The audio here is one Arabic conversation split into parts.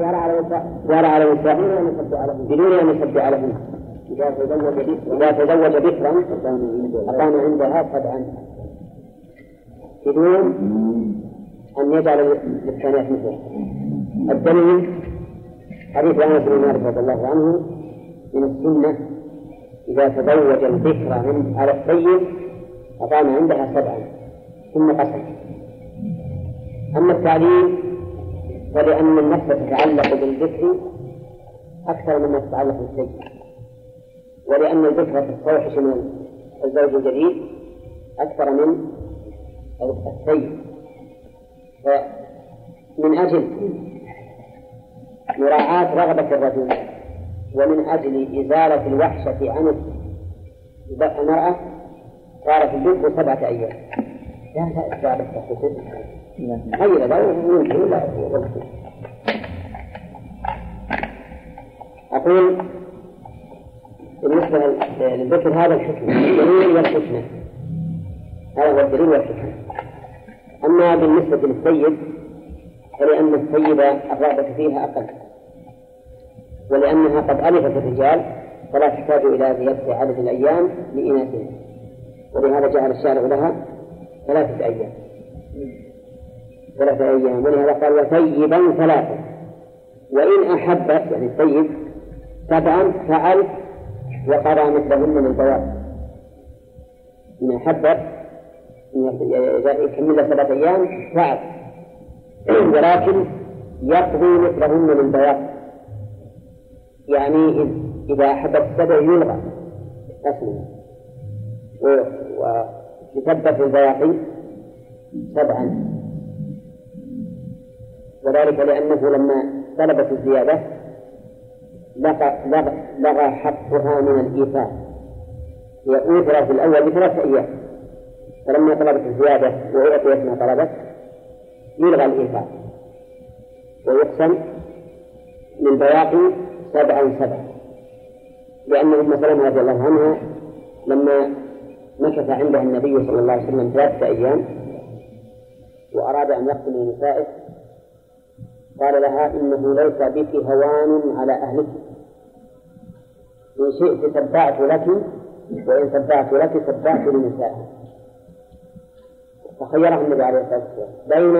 ظهر على ظهر على بدون أن يصد عليهن إذا تزوج إذا تزوج بكرا أقام عندها سبعا. بدون أن يجعل للثانية مثله. الدليل حديث أنس بن مالك رضي الله عنه من السنة إذا تزوج البكر من على السيد أقام عندها سبعا ثم قسم. أما التعليم فلأن النفس تتعلق بالذكر أكثر مما تتعلق بالسيد ولأن الذكر تستوحش من الزوج الجديد أكثر من السيد. فمن أجل مراعاة رغبة الرجل ومن أجل إزالة الوحشة عن المرأة صارت البنت سبعة أيام. يمكن لا أقول بالنسبة للذكر هذا الحكم الدليل والحكمة هذا هو الدليل والحكمة أما بالنسبة للسيد فلأن السيد الرغبة فيها أقل. ولأنها قد ألفت الرجال فلا تحتاج إلى زيادة عدد الأيام لإناثها. ولهذا جعل الشارع لها ثلاثة أيام. ثلاثة أيام. ولهذا قال وثيبا ثلاثة. وإن أحبت يعني الطيب سبعا فعل وقضى مثلهن من بواب إن أحبت يكمل سبعة أيام فعل ولكن يقضي مثلهن من بواب يعني إذا أحبت السبع يلغى. اسمه ويثبت البواقي سبعا وذلك لأنه لما طلبت الزيادة لغى, لغى حقها من الإيثار. هي أوثرت في الأول بثلاث أيام. فلما طلبت الزيادة وأعطيت ما طلبت يلغى الإيثار. ويقسم من بواقي سبعا سبعا. لأن أم سلمة رضي الله عنها لما مكث عندها النبي صلى الله عليه وسلم ثلاثة أيام وأراد أن يقتل نسائه. قال لها إنه ليس بك هوان على أهلك. إن شئت تبعت لك وإن تبعت لك تبعت لنسائك. فخيره النبي عليه الصلاة والسلام. بين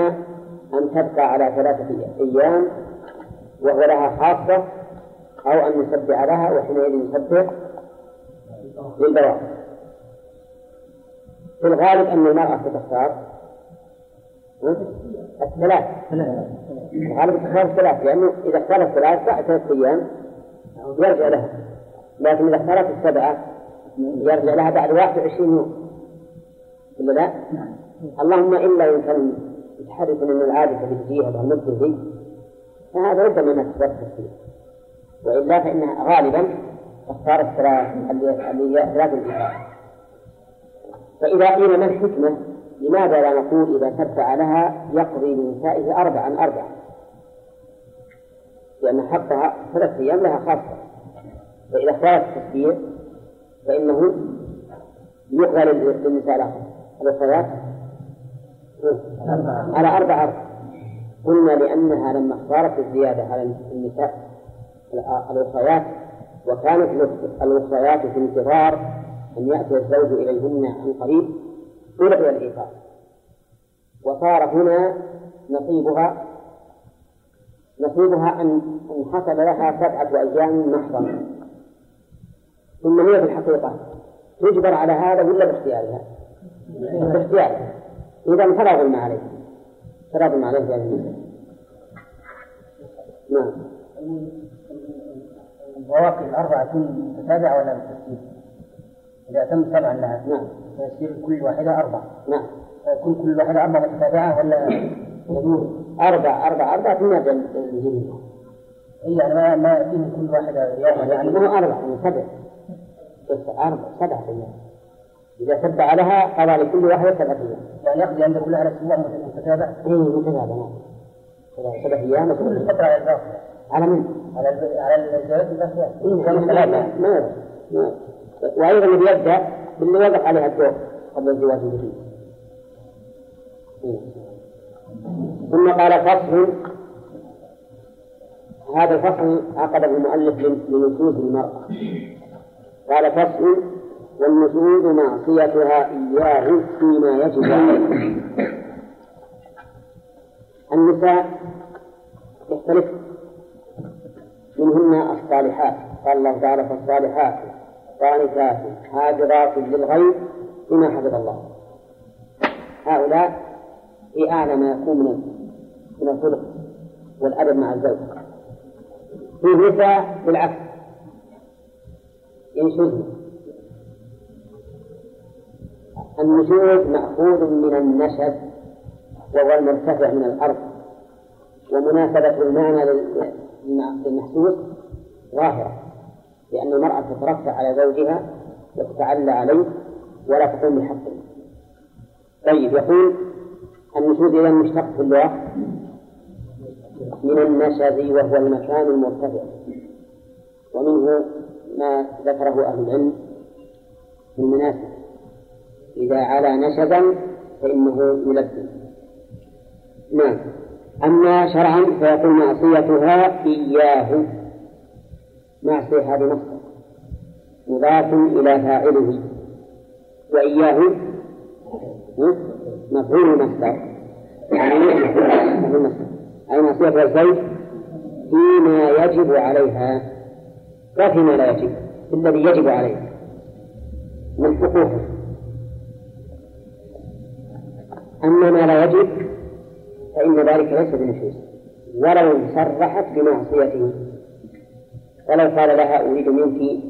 أن تبقى على ثلاثة أيام وهو لها خاصة أو أن يسبع لها وحينئذ يسبع للبواقي في الغالب أن المرأة تختار الثلاث. الغالب تختار الثلاث. لأنه إذا اختارت الثلاث بعد ثلاثة أيام يرجع لها. لكن إذا اختارت السبعة يرجع لها بعد 21 يوم. ولا لا؟ اللهم إلا إن كان يتحدث أن العادة بتجيها بهالمدة دي فهذا ربما ما فيه وإلا فإنها غالبا تختار الثلاث اللي هي ثلاث الإنسان. فإذا قيل ما الحكمة لماذا لا نقول إذا تبع لها يقضي لنسائه أربعا أربعا؟ لأن حقها ثلاث أيام لها خاصة. فإذا اختارت التسبيح فإنه يقضى للنساء الأخريات على أربع أربع قلنا لأنها لما اختارت الزيادة على النساء الأخريات وكانت الأخريات في انتظار أن يأتي الزوج إليهن عن قريب ألغي الإيقاف وصار هنا نصيبها نصيبها أن أن حصل لها سبعة أيام محضا ثم هي في الحقيقة تجبر على هذا ولا باختيارها؟ باختيارها. إذا فلا ظلم عليه. فلا ظلم عليه في هذه نعم. البواقي الأربعة تكون متتابعة ولا بالترتيب؟ إذا تم سبعا لها. نعم. فيصير كل واحدة أربعة نعم. يكون كل واحدة أربعة متتابعة ولا أربع أربع أربع في ماذا الجميع؟ إلا ما ما فيه كل واحدة يوم يعني ما هو أربع من سبع. بس أربع سبعة أيام إذا سبع لها قضى لكل واحدة سبعة أيام. يعني يقضي عند كل واحدة أسبوع متتابع؟ إيه متتابع نعم سبع أيام. كل الفترة على الباقي. على من؟ على على الزواج الباقيات إيه ثلاثة. ما ما وأيضا يبدأ باللي وقف عليها الدور قبل الزواج الجديد. ثم قال فصل. هذا الفصل عقده المؤلف لنشوز المرأة. قال فصل. والنشوز معصيتها إياه فيما يجب عليه النساء يختلف. منهن الصالحات. قال الله تعالى فالصالحات قانتات حافظات للغيب بما حفظ الله. هؤلاء في أعلى ما يكون من من الخلق والأدب مع الزوج. في نساء بالعكس ينشزن النشوز مأخوذ من النشز وهو المرتفع من الأرض. ومناسبة المعنى للمحسوس ظاهرة. لأن المرأة تترفع على زوجها وتتعلى عليه ولا تقوم بحقه طيب يقول النشوز إذا مشتق في اللغة من النشز وهو المكان المرتفع. ومنه ما ذكره أهل العلم في المناسب إذا علا نشزا فإنه يلبي. نعم. أما شرعا فيكون معصيتها إياه. معصية هذه مصدر مضاف إلى فاعله. وإياه مفعول مصدر يعني أي معصية الزوج فيما يجب عليها. وفيما لا يجب. الذي يجب عليها من حقوقه. أما ما لا يجب فإن ذلك ليس بنشوز ولو صرحت بمعصيته. ولو قال لها أريد منك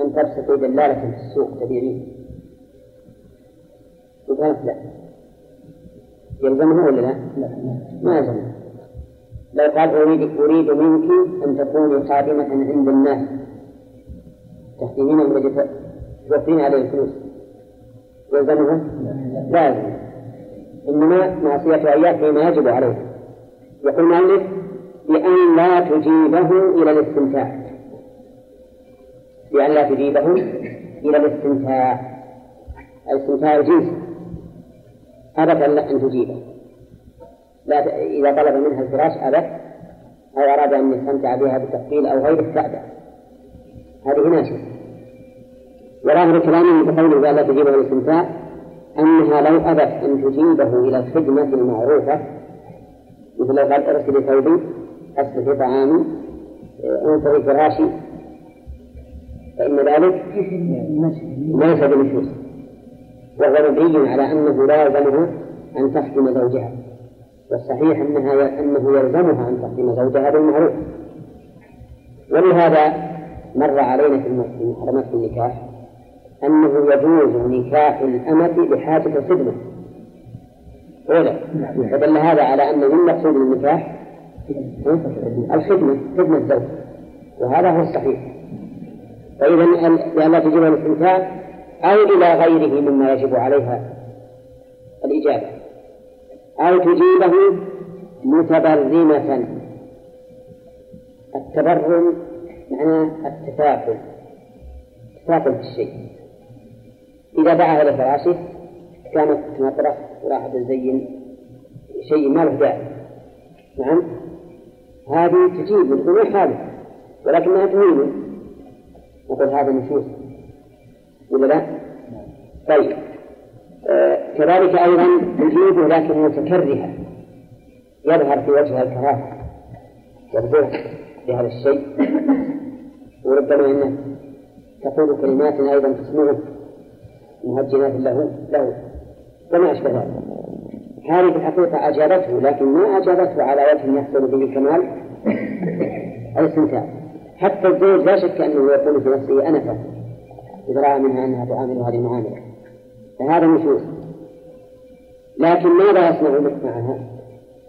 أن تبسطي دلالة في السوق تبيعين وقالت لا. يلزمه ولا لا؟ ما يلزمه لو قال أريد أريد منك أن تكوني خادمة عند الناس تخدمين ولا توفرين عليه الفلوس. يلزمه؟ لا يلزمه إنما معصية إياه فيما يجب عليه. يقول المؤلف بأن لا تجيبه إلى الاستمتاع. بأن لا تجيبه إلى الاستمتاع الاستمتاع الجنس أبت أن تجيبه. لا إذا طلب منها الفراش أبت أو أراد أن يستمتع بها بالتقبيل أو غيره فأبت هذه ناشئة. وظاهر كلامه بقوله بأن لا تجيبه الاستمتاع أنها لو أبت أن تجيبه إلى الخدمة المعروفة مثل لو قال ارسل ثوبي أسلك طعامي انطري فراشي فإن ذلك ليس بنشوز وهو مبني على أنه لا يلزمه أن تخدم زوجها. والصحيح أنها أنه يلزمها أن تخدم زوجها بالمعروف. ولهذا مر علينا في محرمات النكاح أنه يجوز نكاح الأمة بحاجة الخدمة أولى فدل هذا على أن من مقصود النكاح الخدمة خدمة الزوج. وهذا هو الصحيح. فإذا لئلا تجب الاستمتاع أو إلى غيره مما يجب عليها الإجابة. أو تجيبه متبرمة. التبرم معناه التثاقل. التثاقل في الشيء. إذا دعاها إلى فراشه كانت تنطرح وراحت تزين شيء ما له داعي. نعم؟ هذه تجيب من حالة ولكنها تهينه نقول هذا نشوز ولا لا؟ طيب. آه كذلك أيضا تجيبه لكن متكرهة. يظهر في وجهها الكراهة. والبغض لهذا الشيء. وربما انه تقول كلمات أيضا تسمعه. مهجنات له له. وما أشبه ذلك. هذه في الحقيقة أجابته لكن ما أجابته على وجه يحصل به كمال الإستمتاع. حتى الزوج لا شك أنه يقول في نفسه أنفة إذا رأى منها أنها تعامل هذه المعاملة. فهذا نشوز لكن ماذا يصنع معها؟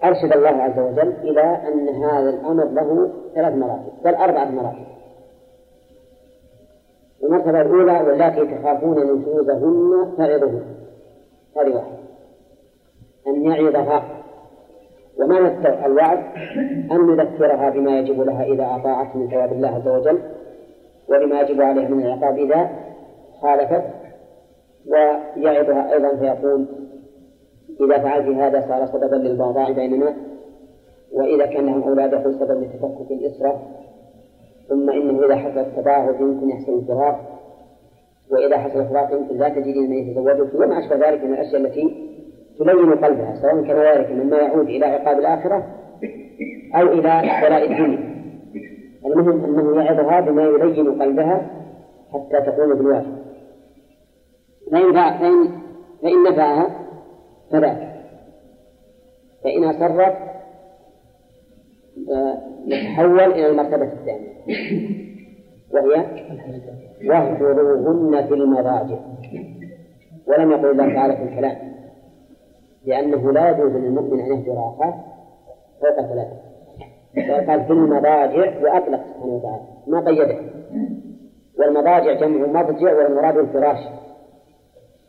أرشد الله عز وجل إلى أن هذا الأمر له ثلاث مراتب بل أربعة مراتب المرتبة الأولى واللاتي تخافون نشوزهن فعظهن هذه واحدة. أن يعظها. ومعنى الوعظ أن نذكرها بما يجب لها إذا أطاعت من ثواب الله عز وجل وبما يجب عليها من العقاب إذا خالفت. ويعظها أيضا فيقول إذا فعلت هذا صار سببا للبغضاء بيننا وإذا كان لهم أولاد يكون سبب لتفكك الإسرة ثم إنه إذا حصل التباعد يمكن يحصل الفراق وإذا حصل الفراق يمكن لا تجد من يتزوجك وما أشبه ذلك من الأشياء التي تلين قلبها سواء كان ذلك مما يعود إلى عقاب الآخرة أو إلى بلاء الدنيا المهم أنه يعظها بما يلين قلبها حتى تقوم بالواجب فإن فإن فإن نفعها فذاك. فإن أصرت نتحول إلى المرتبة الثانية. وهي واهجروهن في المضاجع ولم يقل الله تعالى في الكلام. لأنه لا يجوز للمؤمن أن يهجر أخاه فوق ثلاثة قال في المضاجع وأطلق سبحانه وتعالى. ما قيده. والمضاجع جمع مضجع والمراد الفراش.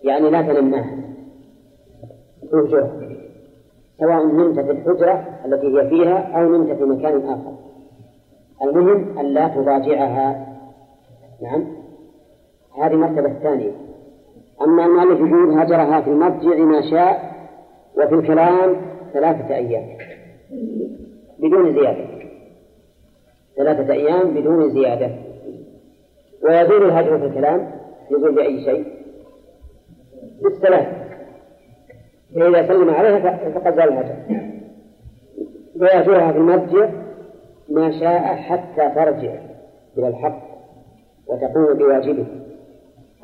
يعني لا تنماها تهجر سواء نمت في الحجرة التي هي فيها أو نمت في مكان آخر. المهم أن لا تضاجعها. نعم. هذه المرتبة الثانية أما المؤلف يقول هجرها في المضجع ما شاء وفي الكلام ثلاثة أيام. بدون زيادة. ثلاثة أيام بدون زيادة. ويزول الهجر في الكلام يزول بأي شيء؟ بالسلام فإذا سلم عليها فقد زال الهجر. ويهجرها في المضجع ما شاء حتى ترجع إلى الحق وتقوم بواجبه.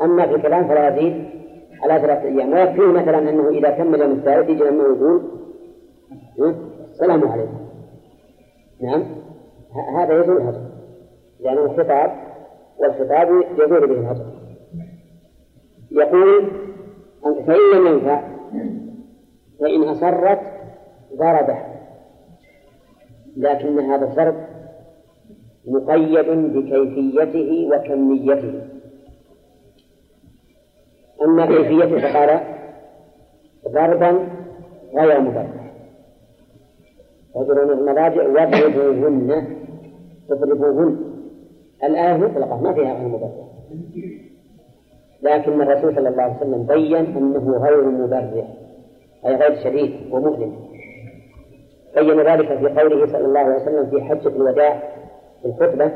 أما في الكلام فلا يزيد على ثلاثة أيام ويكفيه مثلا أنه إذا كمل اليوم الثالث يجي لما يقول السلام عليكم. نعم. هذا يزول الهجر. لأنه خطاب والخطاب يزول به الهجر. يقول فإن لم ينفع فإن أصرت ضربه لكن هذا الضرب مقيد بكيفيته وكميته. أما كيفيته فقال ضربا غير مبرح يضربون المضاجع واضربوهن. تضربوهن الآية مطلقة ما فيها غير مبرح لكن الرسول صلى الله عليه وسلم بين أنه غير مبرح أي غير شديد ومؤلم. بين ذلك في قوله صلى الله عليه وسلم في حجة الوداع في الخطبة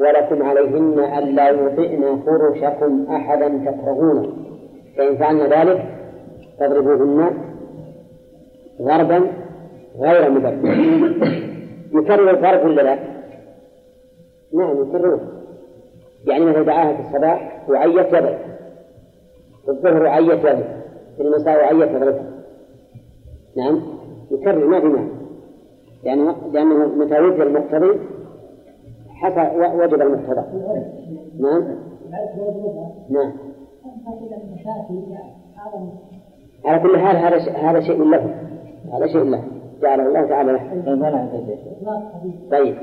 ولكم عليهن ألا يطئن فرشكم أحدا تكرهونه. فإن فعلن ذلك فاضربوهن ضربا غير مبرر. يكرر الضرب ولا لا؟ نعم يكرره يعني مثلا دعاها في الصباح وعيت يضرب في الظهر وعيت يضرب في المساء وعيت يضربها نعم يكرر ما في معنى يعني لأنه متى المقتضي حصل وجب المقتضى نعم. نعم. على كل حال هذا هذا شيء له. هذا شيء له. جعله الله تعالى له. طيب.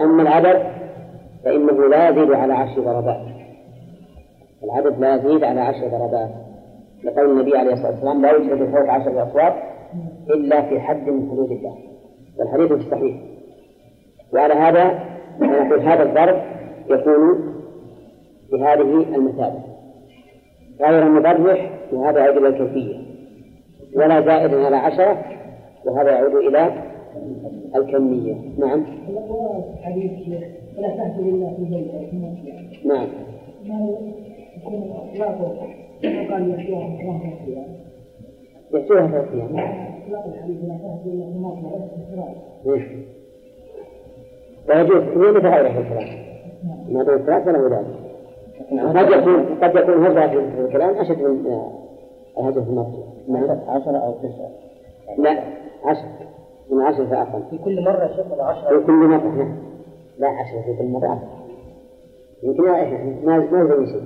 أما العدد فإنه لا يزيد على عشر ضربات العدد لا يزيد على عشر ضربات لقول النبي عليه الصلاة والسلام لا يجهد فوق عشر أصوات إلا في حد من حدود الله. والحديث في الصحيح وعلى هذا نقول هذا الضرب يكون بهذه المثابة. غير مبرح وهذا يعود إلى الكيفية. ولا زائد على عشرة وهذا يعود إلى الكمية. نعم. نعم. أيام ويجوز مثل غيره في الكلام. ما دون الثلاث ولا ذلك قد يكون قد يكون هذا في الكلام أشد من في المرجع نعم عشرة أو تسعة. لا عشرة من عشرة فأقل في كل مرة شيخ ولا عشرة؟ في كل مرة نعم. لا عشرة في كل مرة. يمكن ما ما زي شيء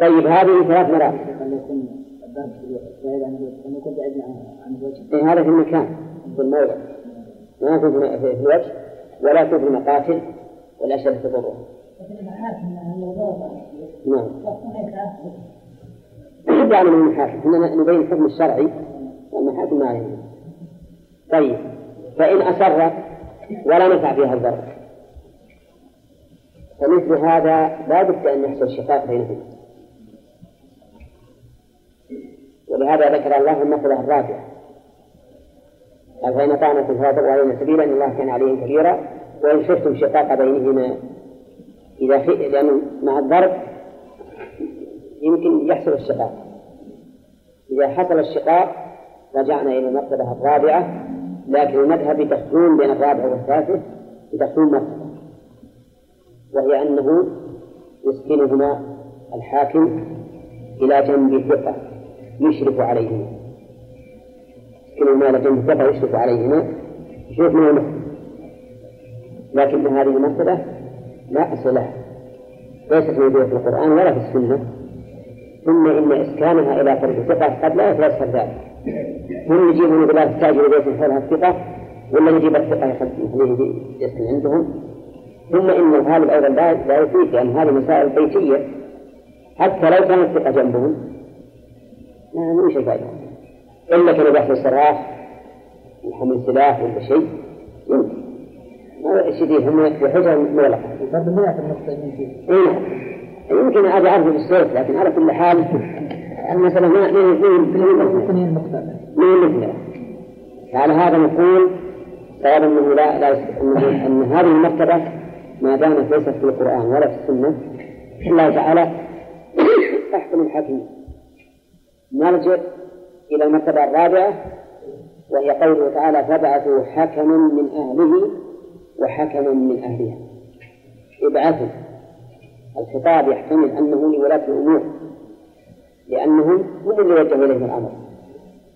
طيب هذه ثلاث مرات. إيه هذا في المكان. في الموضع ما يكون في الوجه. ولا في المقاتل والأشياء التي تضره نعم. يعني من المحاكم إننا نبين الحكم الشرعي والمحاكم ما علينا طيب. فإن أسر ولا نفع فيها الضرب فمثل هذا لا بد أن يحصل شقاق بينهم ولهذا ذكر الله المثلة الرابعة قال فإن أطعنكم فلا تبغوا علينا سبيلا إن الله كان عليهم كبيرا. وإن شفتم شقاق بينهما. إذا خ... لأنه مع الضرب يمكن يحصل الشقاق. إذا حصل الشقاق رجعنا إلى المرتبة الرابعة لكن المذهب بتخزون بين الرابع والثالث بتخزون مرتبة. وهي أنه يسكنهما الحاكم إلى جنب ثقة يشرف عليهما. إلى جنب ثقة يشرف عليهما. يشرف من المسجد لكن هذه المرتبة لا أصل لها. ليست موجودة في القرآن ولا في السنة. ثم إن إسكانها إلى فرد ثقة قد لا يتيسر ذلك. هم يجيبون يقول تستاجر بيت حولها الثقة؟ ولا يجيب الثقة يخليه يسكن عندهم؟ ثم إن الغالب أيضا لا لا يفيد لأن هذه مسائل بيتية. حتى لو كانت الثقة جنبهم ما مو شيء فائدة إلا كانوا بيحصل سراح وحمل سلاح ولا شيء يمكن. ما شديد هم بحجر مغلقة. النقطة يمكن. يمكن هذا أعرفه بالصوت لكن على كل حال المسألة ما ما ما مثلها على هذا نقول صواب أنه لا لا أن هذه المرتبة ما دامت ليست في القرآن ولا في السنة الله تعالى أحكم الحاكمين نرجع إلى المرتبة الرابعة وهي قوله تعالى فبعثوا حكما من أهله وحكما من أهلها. ابعثوا. الخطاب يحتمل أنه لولاة الأمور لأنهم هم اللي وجهوا إليهم الأمر.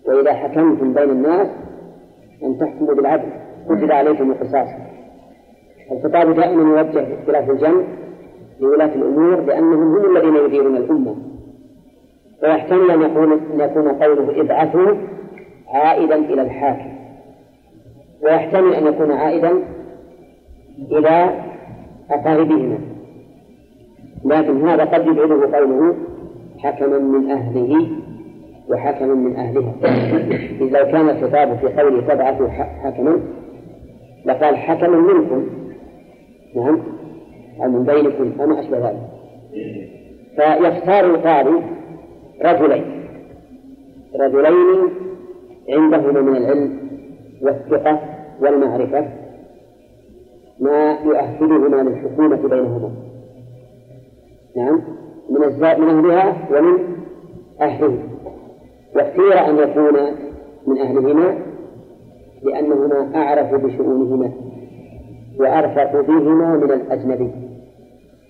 وإذا حكمتم بين الناس أن تحكموا بالعدل كتب عليكم القصاص. الخطاب دائما يوجه في اختلاف الجمع لولاة الأمور لأنهم هم الذين يديرون الأمة. ويحتمل أن يكون يكون قوله ابعثوا عائدا إلى الحاكم. ويحتمل أن يكون عائدا إلى أقاربهما. لكن هذا قد يبعده قوله حكما من أهله وحكما من أهلها. إذ لو كان الخطاب في قوله تبعثوا حكما لقال حكما منكم. نعم. أو من بينكم. أو ما أشبه ذلك. فيختار القاضي رجلين. رجلين عندهما من العلم والثقة والمعرفة ما يؤهلهما للحكومة بينهما. نعم. من من أهلها ومن أهله. واختير أن يكون من أهلهما لأنهما أعرف بشؤونهما وأرفق بهما من الأجنبي.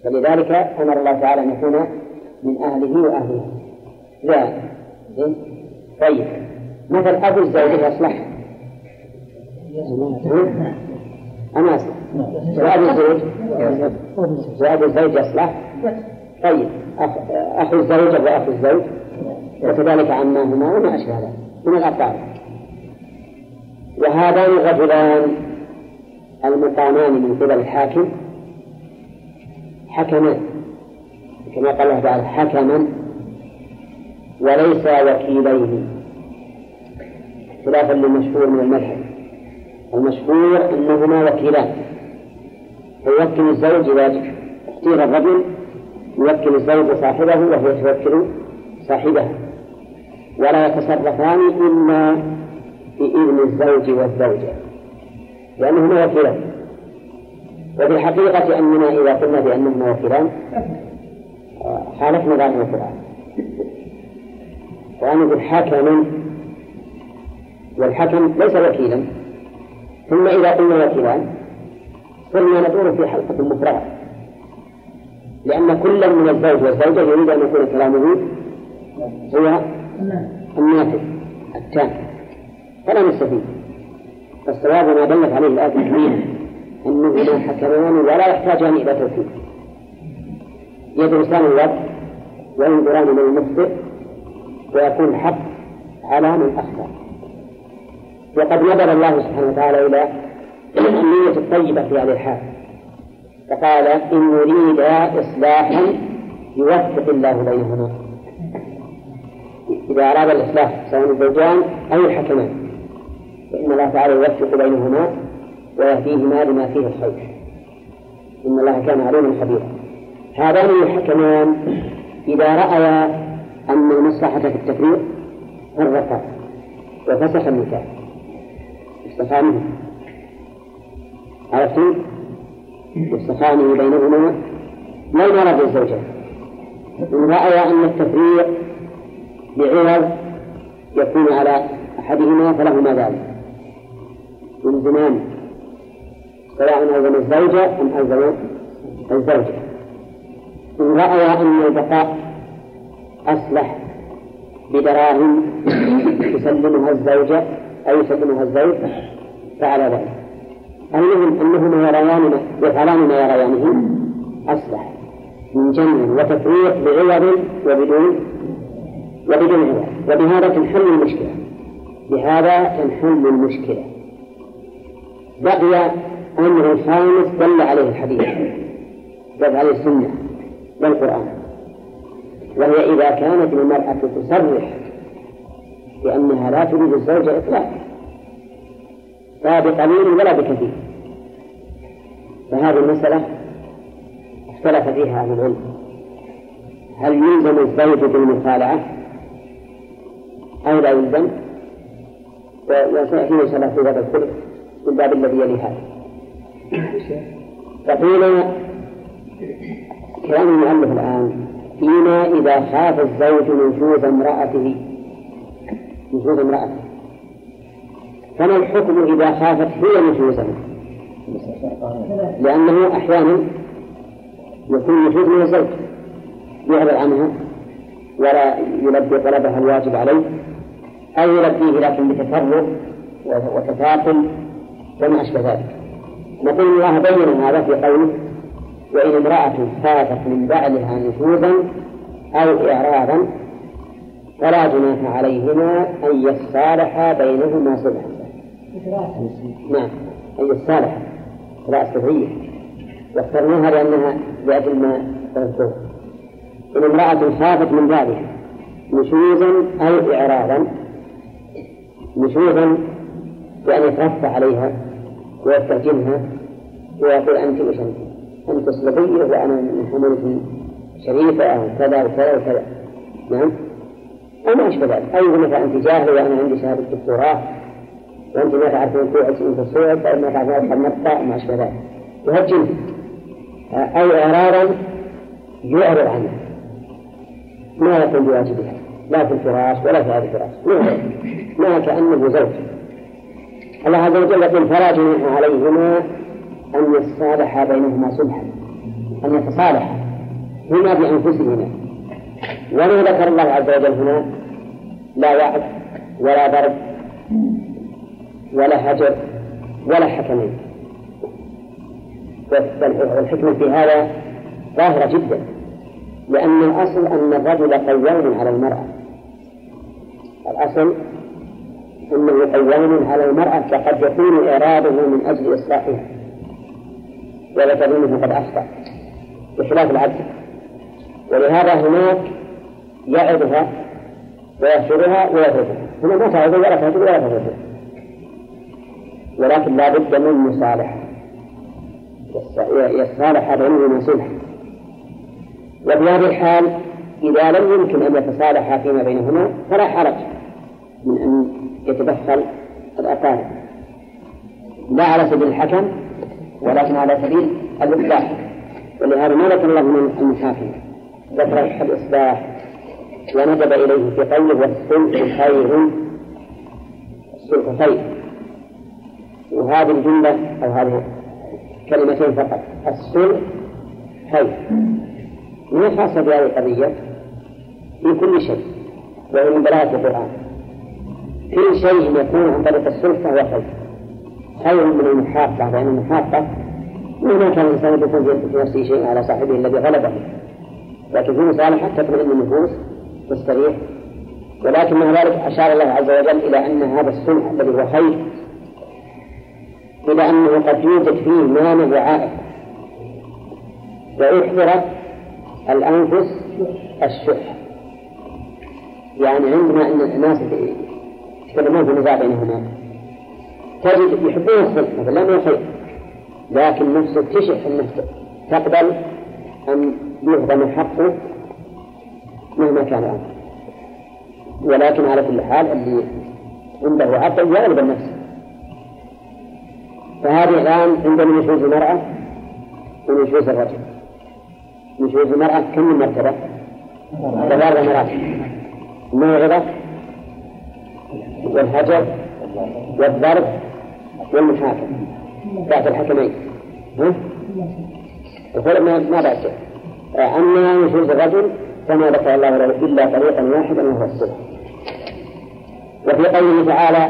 فلذلك أمر الله تعالى أن يكون من أهله وأهلها. لا. طيب. مثل أبو الزوجة يصلح أنا أصلح. وأبو الزوج. وأبو الزوج يصلح طيب. أخ... أخو الزوجة وأخو الزوج. وكذلك عماهما وما أشبه ذلك. من الأقارب وهذان الرجلان المقامان من قبل الحاكم حكمان. كما قال الله تعالى حكما وليس وكيلين. خلافا للمشهور من المذهب. المشهور أنهما وكيلان. فيوكل الزوج إذا اختير الرجل يوكل الزوج صاحبه وهو يتوكل صاحبها. ولا يتصرفان إلا بإذن الزوج والزوجة لأنهما وكيلان. وفي الحقيقة أننا إذا قلنا بأنهما وكيلان خالفنا ظاهر القرآن. وأنا بالحكم والحكم ليس وكيلا ثم إذا قلنا وكيلان صرنا ندور في حلقة مفرغة لأن كل من الزوج والزوجة يريد أن يكون كلامه هو النافذ التام فلا نستفيد. فالصواب ما دلت عليه الآية الكريمة أنهما حكمان ولا يحتاجان إلى توفيق. يدرسان الوقت وينظران من المخطئ ويكون الحق على من أخطأ. وقد نظر الله سبحانه وتعالى إلى النية الطيبة في هذه الحال. فقال إن يريد إصلاحا يوفق الله بينهما. إذا أراد الإصلاح سواء الزوجان أو الحكمان فإن الله تعالى يوفق بينهما ويهديهما لما فيه الخير. إن الله كان عليما خبيرا. هذان الحكمان إذا رأيا أن المصلحة في التفريق فرقا وفسخ النكاح. يستخانه عرفتم؟ يستخانه بينهما ما المرض الزوجين إن رأي أن التفريق بعوض يكون على أحدهما فلهما ذلك. من زمان. سواء ألزم الزوجة أم ألزم الزوجة. إن رأي أن البقاء أصلح بدراهم يسلمها الزوجة أو يسلمها الزوج فعل ذلك. المهم أنهما يريان يفعلان ما يريانه أصلح من جمع وتفريق بعوض وبدون وبدون عوض. وبهذا تنحل المشكلة. بهذا تنحل المشكلة. بقي أمر خامس دل عليه الحديث دل عليه السنة والقرآن. وهي إذا كانت المرأة تصرح بأنها لا تريد الزوج إطلاقا. لا بقليل ولا بكثير. فهذه المسألة اختلف فيها أهل العلم. هل يلزم الزوج بالمخالعة أو لا يلزم؟ وسيأتينا إن شاء الله في باب الخلق في الباب الذي يلي هذا. فقيل كلام المؤلف الآن فيما إذا خاف الزوج نشوز امرأته. نشوز امرأته. فما الحكم إذا خافت هي نشوزا لأنه أحيانا يكون نشوز من الزوج. يعرض عنها ولا يلبي طلبها الواجب عليه. أو يلبيه لكن بتفرغ وتفاقم وما أشبه ذلك. نقول الله بين هذا في قوله وإن امرأة خافت من بعلها نشوزا أو إعراضا فلا جناح عليهما أن يصالحا بينهما صلحا. نعم أن يصالحا. لا السبعية واخترناها لأنها لأجل ما تذكر. إن امرأة خافت من بعدها نشوزا أو إعراضا نشوزا بأن يترفع عليها ويستهجنها ويقول أنت وش أنت؟ أنت صلبية وأنا من حملة شريفة أو كذا وكذا وكذا نعم. أو ما أشبه ذلك. أو مثلا أنت جاهلة وأنا عندي شهادة دكتوراه وأنت ما تعرفين توعد أنت الصوت أو ما تعرفين أدخل مقطع ما أشبه ذلك. يهجن أو إعراضا يعرض عنه. ما يكون بواجبها. لا في الفراش ولا في هذا الفراش. ما كأنه زوج. الله عز وجل يقول فلا جناح عليهما أن يتصالحا بينهما صلحا أن يتصالحا هما بأنفسهما. وما ذكر الله عز وجل هنا لا وعد ولا ضرب ولا هجر ولا حكمين والحكمة في هذا ظاهرة جدا لأن الأصل أن الرجل قوام على المرأة. الأصل أنه قوام على المرأة فقد يكون إراده من أجل إصلاحها. ولا تظنه قد أخطأ بخلاف العبد. ولهذا هناك يعظها ويهجرها ويتركها. هنا ما تعظ ولا تهجر ولا تتركها ولكن لا بد من مصالحة. يصالح بينهما صلح وفي هذه الحال إذا لم يمكن أن يتصالحا فيما بينهما فلا حرج من أن يتدخل الأقارب. لا على سبيل الحكم ولكن على سبيل الإصلاح. ولهذا ما ذكر الله من المحاكم ذكر الإصلاح وندب إليه في قوله والصلح خير. الصلح خير. وهذه الجملة أو هذه كلمتين فقط. الصلح خير. ما خاصة بهذه القضية؟ في كل شيء. وهو من بلاغة القرآن. كل شيء يكون عن طريق الصلح فهو خير. خير من المحاقة لأن المحاقة مهما كان الإنسان يكون في نفسه شيء على صاحبه الذي غلبه. لكن في مصالحة تطمئن النفوس تستريح. ولكن مع ذلك أشار الله عز وجل إلى أن هذا الصلح الذي هو خير. إلى أنه قد يوجد فيه مانع وعائق وأحضرت الأنفس الشح. يعني عندما أن الناس يتكلمون في نزاع بينهما. تجد يحبون الصلح مثلا لا خير لكن نفسه تشح أنه تقبل أن يهضم حقه مهما كان الأمر. ولكن على كل حال اللي عنده عقل يغلب النفس. فهذه الآن عندنا نشوز المرأة ونشوز الرجل. نشوز المرأة كم من مرتبة؟ ثلاث مراتب الموعظة والهجر والضرب والمحاكم بعد الحكمين. ها؟ يقول ما ما بأس أما نشوز الرجل فما ذكر الله له إلا طريقا واحدا وهو الصلح وفي قوله تعالى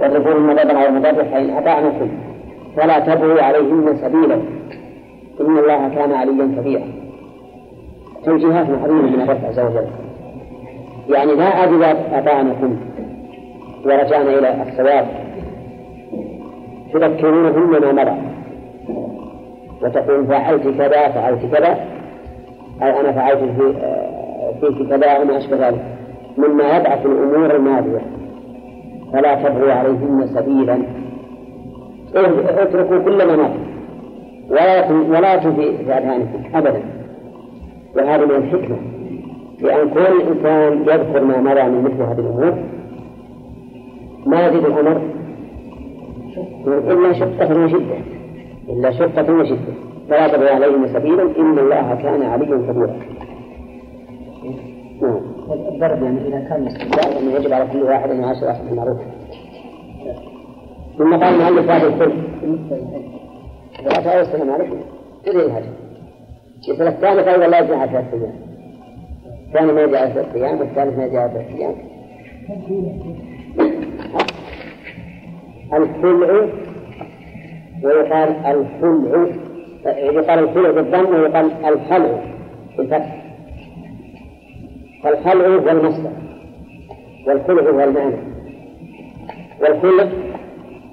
واضربوا المضرب على المضرب فإن أطعنكم فلا تبغوا عليهن سبيلا. إن الله كان عليا كبيرا. توجيهات محرمة من الرب عز وجل. يعني لا إذا أطعنكم ورجعنا إلى الصواب تذكرونهن ما مضى وتقول فعلت كذا فعلت كذا. أو أنا فعلت في فيك كذا وما أشبه ذلك. مما يضعف الأمور الماضية. فلا تبغوا عليهن سبيلا. اتركوا كل ما مضى ولا ولا في أذهانكم أبدا. وهذا من الحكمة. لأن كل إنسان يذكر ما مضى من مثل هذه الأمور ما يزيد الأمر إلا شقة وشدة إلا شقة وشدة فلا تبغي عليهم سبيلا إن الله كان عليا كبيرا نعم. الضرب يعني إذا كان لا يعني يجب على كل واحد أن يعاشر أخذ بالمعروف. ثم قال المؤلف هذا الكل. لا السلام عليكم. تدري هذا يقول الثالث أيضا لا يجب على ثلاث أيام. الثاني ما يجي على أيام والثالث ما يجي على ثلاث أيام. الخلع ويقال الخلع يقال الخلع بالضم ويقال الخلع بالفتح. فالخلع هو المصدر والخلع هو المعنى. والخلع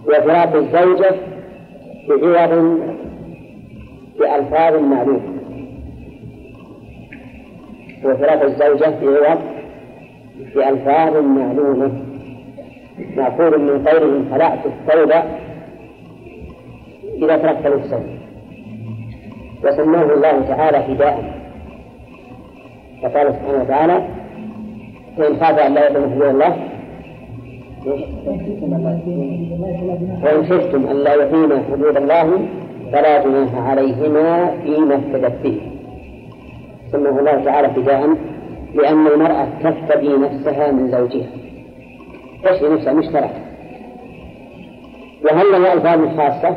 هو فراق الزوجة بعوض بألفاظ معلومة وفراق الزوجة بعوض بألفاظ معلومة. مأخوذ من قولهم خلعت الثوب إذا تركت نفسه. وسماه الله تعالى فداء. فقال سبحانه وتعالى فإن خاف أن لا يقوم حدود الله وإن خفتم أن لا يقيم حدود الله فلا جناح عليهما فيما افتدت به. سماه الله تعالى فداء لأن المرأة تفتدي نفسها من زوجها. تشفي نفسها مشترك وهل له ألفاظ خاصة؟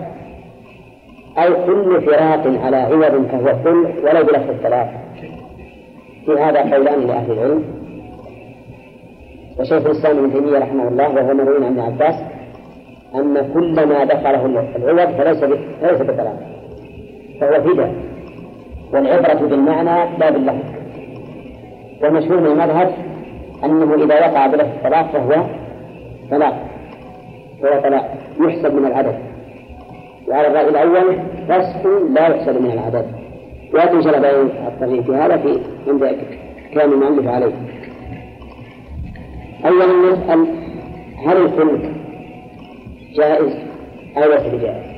أو كل فراق على عوض فهو كل ولو بلفظ الثلاث في هذا قولان لأهل العلم. وشيخ الإسلام ابن تيمية رحمه الله وهو مروي عن ابن عباس أن كل ما دخله العوض فليس فليس بثلاث فهو فداء والعبرة بالمعنى لا باللفظ. والمشهور من المذهب أنه إذا وقع بلفظ الطلاق فهو طلاق هو طلاق يحسب من العدد. وعلى الرأي الأول فسخ لا يحسب من العدد. ولكن شرع بين الطريق في هذا في عند كلام المؤلف عليه. أولا نسأل هل الخلق جائز أو ليس بجائز؟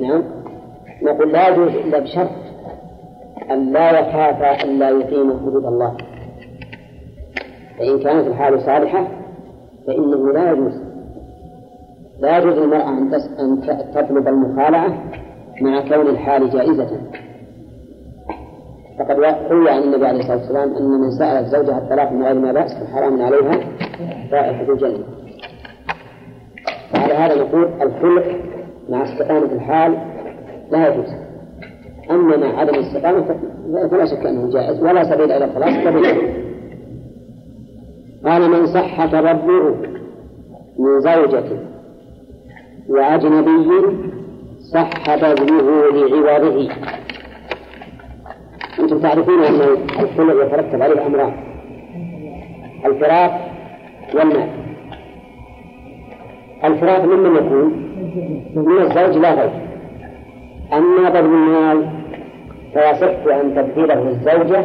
نعم. نقول لا يجوز إلا بشرط أن لا يخاف أن لا يقيم حدود الله. فإن كانت الحال صالحة فإنه لا يجوز لا يجوز للمرأة أن أن تطلب المخالعة مع كون الحال جائزة. فقد روي عن النبي عليه الصلاة والسلام أن من سألت زوجها الطلاق من غير ما بأس فحرام عليها رائحة الجنة. وعلى هذا نقول الخلق مع استقامة الحال لا يجوز. أما مع عدم الاستقامة فلا شك أنه جائز ولا سبيل إلى إلا قال من صح تبرؤه من زوجة وأجنبي صح بذله لعوضه. أنتم تعرفون أن الخلع يترتب عليه أمران الفراق والمال. الفراق ممن يكون؟ من الزوج لا غير. أما بذل المال فيصح أن تبذله الزوجة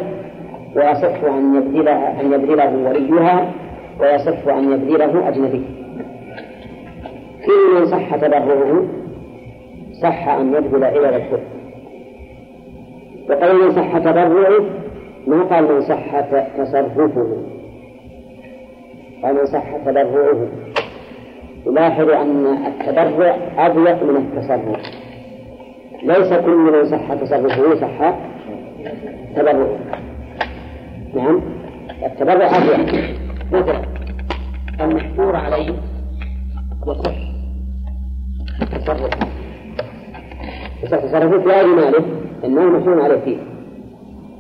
ويصح أن يبذلها أن يبذله وليها ويصح أن يبذله أجنبي. في من صح تبرعه صح أن يبذل إلى الحر وقال من صح تبرعه ما قال من صح تصرفه. قال من صح تبرعه يلاحظوا أن التبرع أضيق من التصرف. ليس كل من صح تصرفه صح تبرعه نعم. التبرع أضيق مثلا المحجور عليه يصح. تصرفه يصح تصرفه في غير ماله إنه محجور عليه فيه.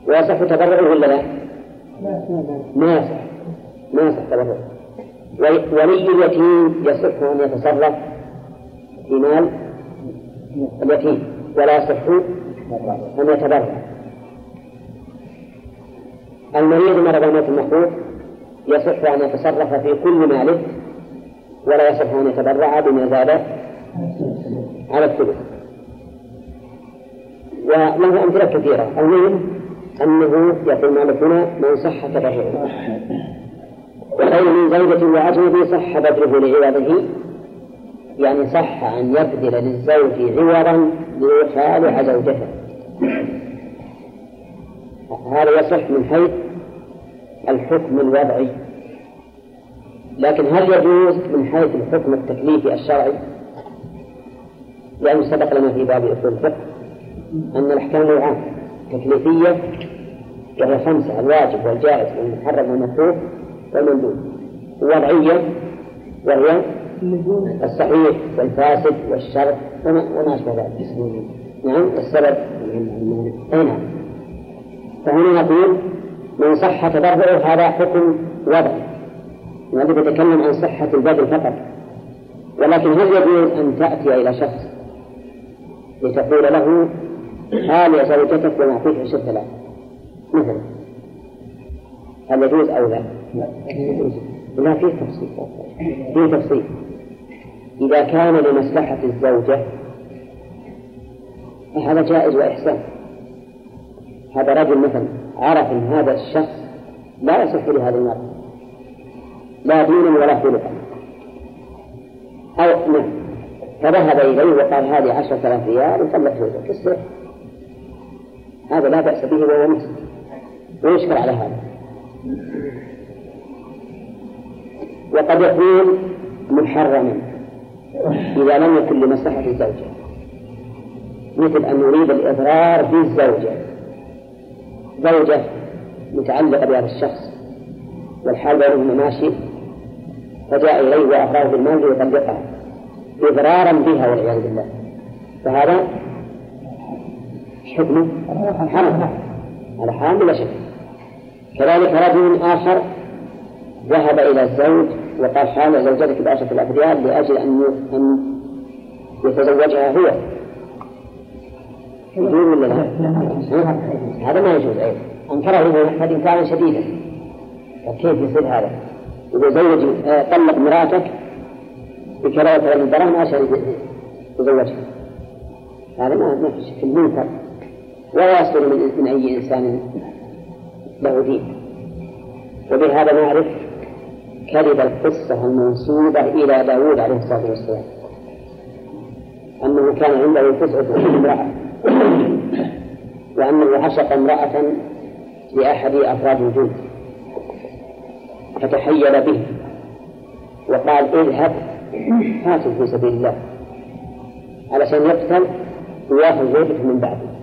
ويصح تبرعه ولا لا؟ ما يصح. ما يصح. تبرعه. ولي اليتيم يصح أن يتصرف في مال اليتيم. ولا يصح أن يتبرع. المريض مرض الموت المخوف يصح أن يتصرف في كل ماله ولا يصح أن يتبرع بما زاد على الثلث. وله أمثلة كثيرة. المهم أنه يقول مالك هنا من صح تبرعه وخير من زوجة وأجنبي صح بدره لعوضه. يعني صح أن يبذل للزوج عوضا ليخالع زوجته. هذا يصح من حيث الحكم الوضعي. لكن هل يجوز من حيث الحكم التكليفي الشرعي؟ لأنه سبق لنا في باب أصول الفقه أن الأحكام نوعان تكليفية وهي خمسة الواجب والجائز والمحرم والمكروه والمندوب. وضعية وهي الصحيح والفاسد والشرط وما أشبه ذلك. نعم السبب. أي نعم. فهنا نقول من صح تبرعه هذا حكم وضعي وهذا يتكلم عن صحة البذل فقط. ولكن هل يجوز أن تأتي إلى شخص لتقول له حال زوجتك ونعطيك عشرة آلاف مثلا. هل يجوز أو لا؟ لا. فيه تفصيل. فيه تفصيل. إذا كان لمصلحة الزوجة فهذا جائز وإحسان. هذا رجل مثلا عرف أن هذا الشخص لا يصح لهذا المرأة لا دينا ولا خلقا أو نعم. فذهب إليه وقال هذه عشرة آلاف ريال وطلقت زوجك السر هذا لا بأس به وهو مسلم. ويشكر على هذا. وقد يكون محرما إذا لم يكن لمصلحة الزوجة مثل أن يريد الإضرار بالزوجة. زوجة متعلقة بهذا الشخص والحال بينهما ماشي فجاء إليه وأغراه بالمال ليطلقها إضرارا بها والعياذ بالله. فهذا حكمه حرام. هذا حرام بلا شك. كذلك رجل آخر ذهب إلى الزوج وقال حال زوجتك بعشرة آلاف ريال لأجل أن أن يتزوجها هو. يجوز ولا لا؟ هذا ما يجوز أيضا. أنكره قد إنكارا شديدا. كيف يصير هذا؟ إذا زوج آه، طلق مراتك بكراهة من الدراهم عشان يتزوجها هذا ما ما في شك منكر ولا يصدر من, أي إنسان له دين. وبهذا نعرف كذب القصة المنسوبة إلى داود عليه الصلاة والسلام. أنه كان عنده تسعة امرأة. وأنه عشق امرأة لأحد أفراد الجند فتحيل به وقال اذهب قاتل في سبيل الله. علشان يقتل ويأخذ زوجته من بعده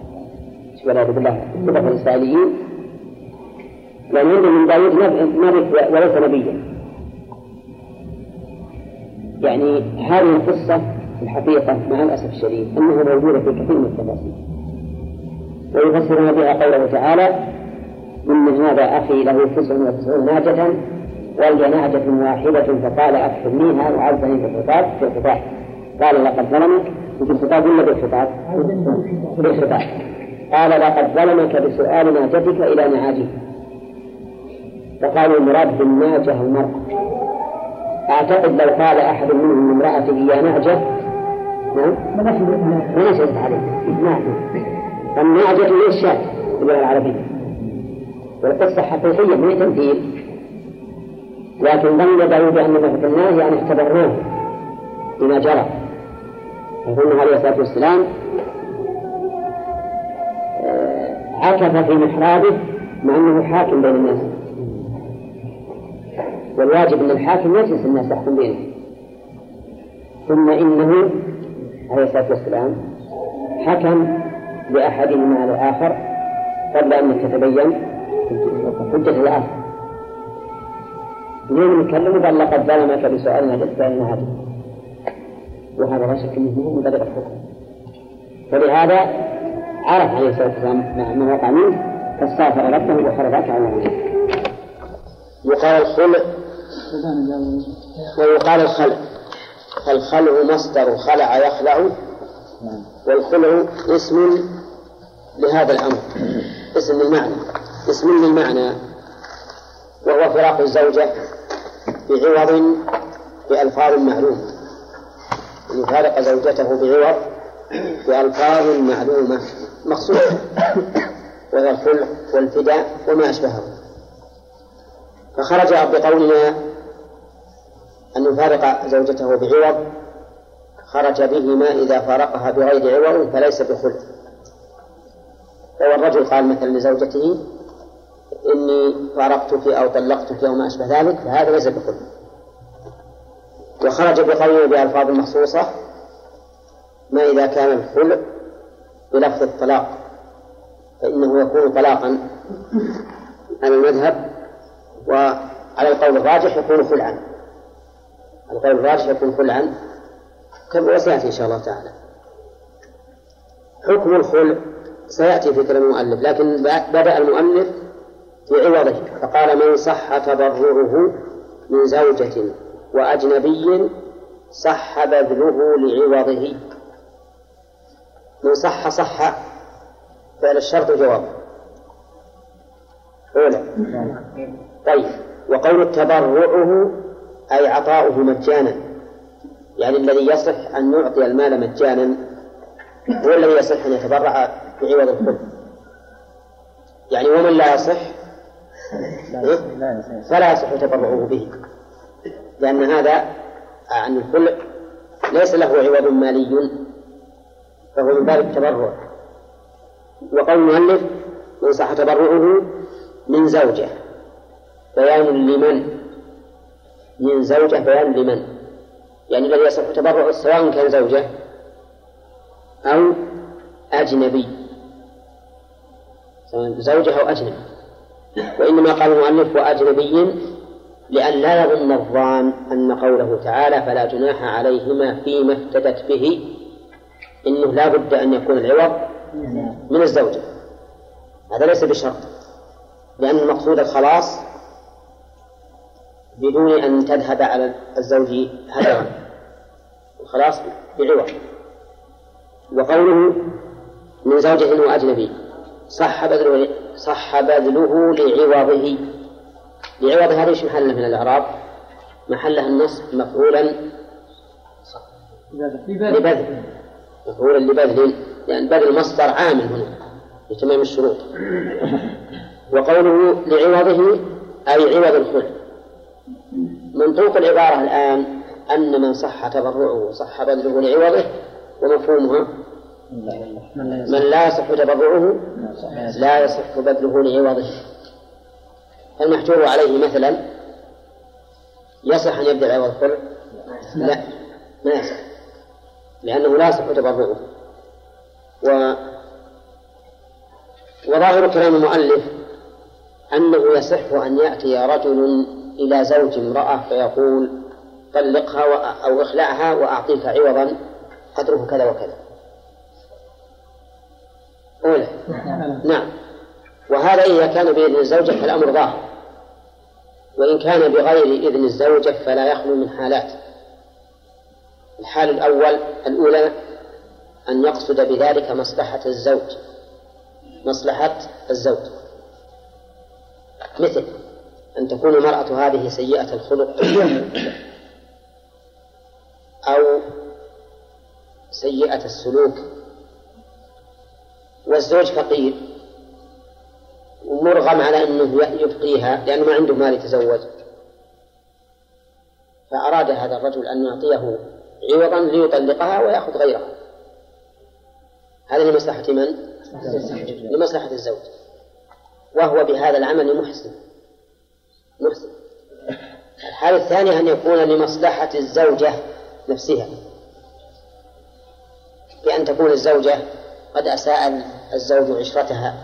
والعياذ بالله. اتفق الإسرائيليين لأن عندهم من داود نبي وليس نبيا. يعني هذه القصة الحقيقة مع الأسف الشديد أنها موجودة في كثير من التفاصيل. ويفسرون بها قوله تعالى إن هذا أخي له تسع وتسعون ناجة ولي نعجة واحدة فقال أكفرنيها وعزني في الخطاب في الخطاب. قال لقد ظلمك. في الخطاب ولا بالخطاب؟ بالخطاب قال لقد ظلمك بسؤال ناجتك إلى نعاجه فقالوا المراد بالناجة المرأة. أعتقد لو قال أحد منهم امرأته يا نعجة نعم ما نشهد عليه نعم النعجة هي الشاة باللغة العربية والقصة حقيقية ما تمثيل لكن ظن داود أننا فتناه يعني اختبرناه بما جرى يقول عليه الصلاة والسلام آه، عكف في محرابه مع أنه حاكم بين الناس والواجب أن الحاكم يجلس الناس يحكم بينهم ثم إنه عليه الصلاة والسلام حكم لأحدهما على الآخر قبل أن تتبين حجة الآخر اليوم نتكلم قال لقد ظلمك بسؤال ما هذه وهذا لا شك انه من بدء الحكم. فلهذا عرف عليه الصلاة والسلام ما وقع منه فاستغفر ربه وخرج على يقال الخلع ويقال الخلع فالخلع مصدر خلع يخلع. والخلع اسم لهذا الأمر. اسم للمعنى. اسم للمعنى. وهو فراق الزوجة بعوض بألفاظ معلومة. أن يفارق زوجته بعوض بألفاظ معلومة. مخصوصة وهي الخلع والفداء وما أشبهه. فخرج بقولنا أن يفارق زوجته بعوض خرج بهما إذا فارقها بغير عوض فليس بخلع. لو الرجل قال مثلا لزوجته إني فارقتك أو طلقتك أو ما أشبه ذلك فهذا ليس بخلع. وخرج بقوله بألفاظ مخصوصة ما إذا كان الخلع بلفظ الطلاق فإنه يكون طلاقا على المذهب وعلى القول الراجح يكون خلعا. القول الراجح يكون خلعا كما سيأتي إن شاء الله تعالى. حكم الخلع سيأتي في كلام المؤلف لكن بدأ المؤلف في عوضه فقال من صح تبرعه من زوجة وأجنبي صح بذله لعوضه. من صح صح فعل الشرط وجوابه أولى. طيب وقول تبرعه أي عطاؤه مجانا يعني الذي يصح أن يعطي المال مجانا هو الذي يصح أن يتبرع بعوض الخلق يعني ومن لا يصح فلا يصح تبرعه به. لأن هذا عن الخلق ليس له عوض مالي فهو من باب التبرع. وقول المؤلف من صح تبرعه من زوجة بيان لمن؟ من زوجة بيان لمن؟ يعني الذي يصح تبرعه سواء كان زوجة أو أجنبي؟ سواء زوجة أو أجنبي. وإنما قال المؤلف وأجنبي لأن لا يظن الظان أن قوله تعالى فلا جناح عليهما فيما افتدت به إنه لا بد أن يكون العوض من الزوجة. هذا ليس بشرط لأن المقصود الخلاص بدون أن تذهب على الزوج هدرا الخلاص بعوض. وقوله من زوجة وأجنبي صح بذله صح بذله لعوضه. لعوض هذا إيش محله من الإعراب؟ محله النصب مفعولا. لبذل. مفعولا لبذل لأن بذل مصدر عامل هنا لتمام الشروط. وقوله لعوضه أي عوض الخلع. منطوق العبارة الآن أن من صح تبرعه وصح بذله لعوضه ومفهومها من لا يصح تبرعه لا يصح بذله لعوضه. المحجور عليه مثلا يصح أن يبدأ عوض الخلع لا ما يصح لأنه لا يصح تبرعه. و وظاهر كلام المؤلف أنه يصح أن يأتي رجل إلى زوج امرأة فيقول طلقها أو اخلعها وأعطيك عوضا قدره كذا وكذا. أولى نعم. وهذا إذا كان بإذن الزوجة فالأمر ظاهر. وإن كان بغير إذن الزوجة فلا يخلو من حالات. الحال الأول الأولى أن يقصد بذلك مصلحة الزوج. مصلحة الزوج. مثل أن تكون المرأة هذه سيئة الخلق أو سيئة السلوك والزوج فقير ومرغم على أنه يبقيها لأنه ما عنده مال يتزوج. فأراد هذا الرجل أن يعطيه عوضا ليطلقها ويأخذ غيرها. هذا لمصلحة من؟ لمصلحة الزوج. وهو بهذا العمل محسن. الحالة الثانية أن يكون لمصلحة الزوجة نفسها. بأن تكون الزوجة قد أساء الزوج عشرتها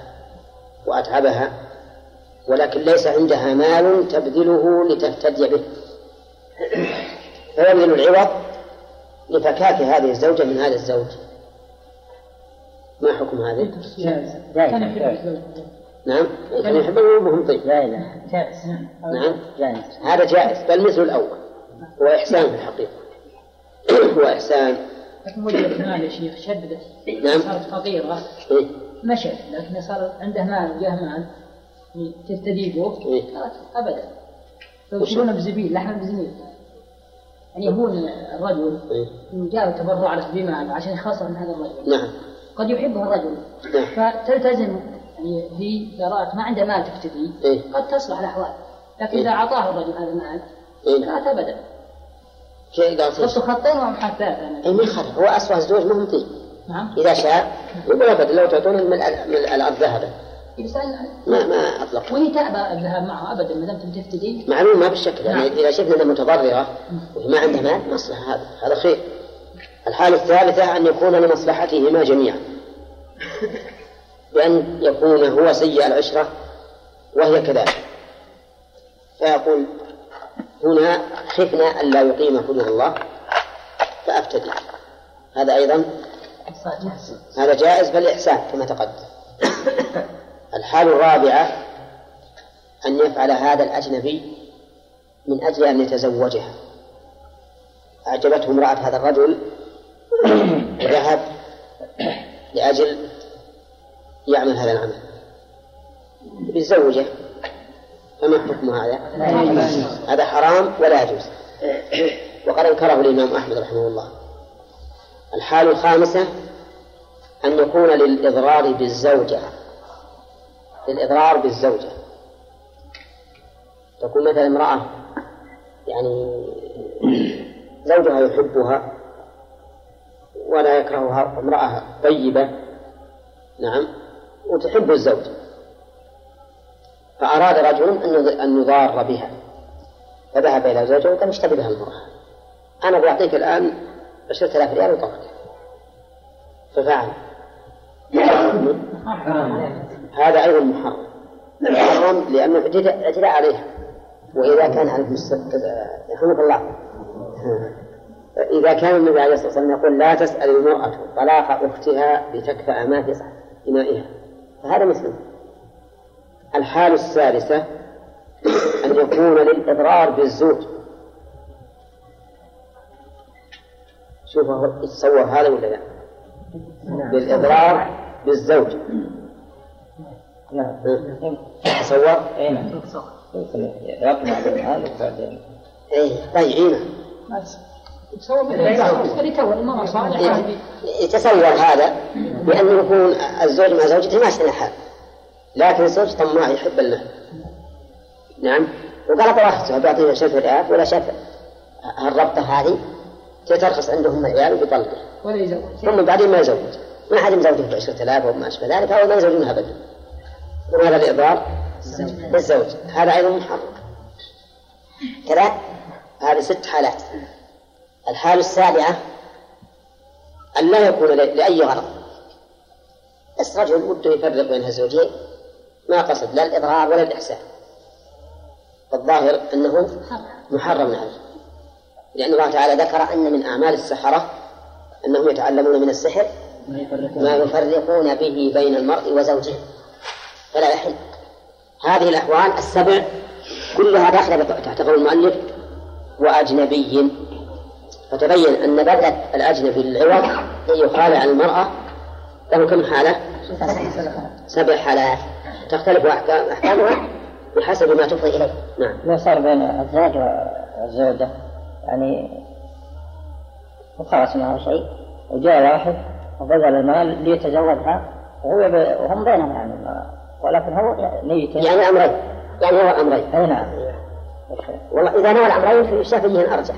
وأتعبها ولكن ليس عندها مال تبذله لتفتدي به. فيبذل العوض لفكاك هذه الزوجة من هذا الزوج. ما حكم هذا؟ نعم. كان يحب المهم طيب. جائز جائز. نعم. جائز. هذا جائز. بل مثل الأول. هو إحسان في الحقيقة. هو إحسان. لكن وجدت مال يا شيخ شددت نعم. صارت فقيرة إيه؟ مشت لكن صار عنده مال وجاه مال تستديبه إيه. خلاص. أبدا. فيشيلون بزبيل. لحم بزبيل. يعني يهون الرجل. إيه؟ جاء تبرع له بمال عشان يخلص من هذا الرجل. نعم. قد يحبه الرجل. نعم. فتلتزم يعني هي إذا ما عنده مال تفتدي إيه. قد تصلح الأحوال. لكن إيه. إذا أعطاه الرجل هذا المال إيه؟ لا أبدا. كيف قال خط خطين ومحل ثلاثة ما يخالف هو أسوأ الزوج ما هم نعم. إذا شاء يقول أبدا. لو تعطوني ذهبا يسأل ما ما أطلق وهي تأبى الذهاب معه أبدا ما دام تفتدي. معلوم ما بالشكل. يعني نعم. إذا شفنا أنها متضررة وهي ما عندها مال مصلحة. هذا هذا خير. الحالة الثالثة أن يكون لمصلحتهما جميعا. بأن يكون هو سيء العشرة وهي كذلك. فيقول هنا خفنا ألا يقيم حدود الله فأفتدي. هذا أيضا هذا جائز بل إحسان كما تقدم. الحال الرابعة أن يفعل هذا الأجنبي من أجل أن يتزوجها. أعجبته امرأة هذا الرجل وذهب لأجل يعمل هذا العمل. يتزوجه فما حكم هذا؟ هذا حرام ولا يجوز. وقد أنكره الإمام أحمد رحمه الله. الحال الخامسة أن يكون للإضرار بالزوجة. للإضرار بالزوجة. تكون مثلا امرأة يعني زوجها يحبها ولا يكرهها امرأة طيبة. نعم. وتحب الزوج. فأراد رجل أن يضار بها. فذهب إلى زوجه وقال اشتري بها المرأة. أنا بعطيك الآن عشرة آلاف ريال وطلقك ففعل. هذا أيضا محرم. محرم لأنه اعتداء عليها. وإذا كان عليه يرحمك الله. إذا كان النبي عليه الصلاة والسلام يقول لا تسأل المرأة طلاق أختها لتكفأ ما في إنائها. فهذا مثله الحال الثالثة أن يكون للإضرار بالزوج. شوف يتصور هذا ولا لا؟ بالإضرار بالزوج. نعم. تصور؟ اي نعم يقنع بالمال إيه. صالحة. يتصور هذا بأن يكون الزوج مع زوجته ماشي الحال لكن الزوج طماع يحب المال نعم. وقال طلعت بيعطيه عشرة ريال ولا شاف هالربطة هذه تترخص عندهم العيال وبيطلقه ولا يزوج. ثم بعدين ما يزوج. ما حد مزوجه بعشرة آلاف أو ما أشبه ذلك فهو ما يزوجونها أبدا. وهذا الإضرار بالزوج. هذا أيضا محرم. كذا. هذه ست حالات. الحالة السابعة أن لا يكون لأي غرض. بس رجل وده يفرق بين الزوجين ما قصد لا الإضرار ولا الإحسان. فالظاهر أنه محرم عليه لأن الله تعالى ذكر أن من أعمال السحرة أنهم يتعلمون من السحر ما يفرقون به بين المرء وزوجه. فلا يحل. هذه الأحوال السبع كلها داخلة تحت قول المؤلف وأجنبي. فتبين أن بدء الأجنبي للعوض أن يخالع المرأة له كم حالة؟ سبع حالات. تختلف أحكام أحكامها بحسب ما تفضي إليه. نعم. لو صار بين الزوج والزوجة؟ يعني وخلص معه شيء. وجاء واحد وبذل المال ليتزوجها وهو ب... وهم بينهم يعني ما... ولكن هو نيته يعني أمرين. يعني هو أمرين. أي نعم. والله إذا نوى الأمرين فالشافعي الأرجح.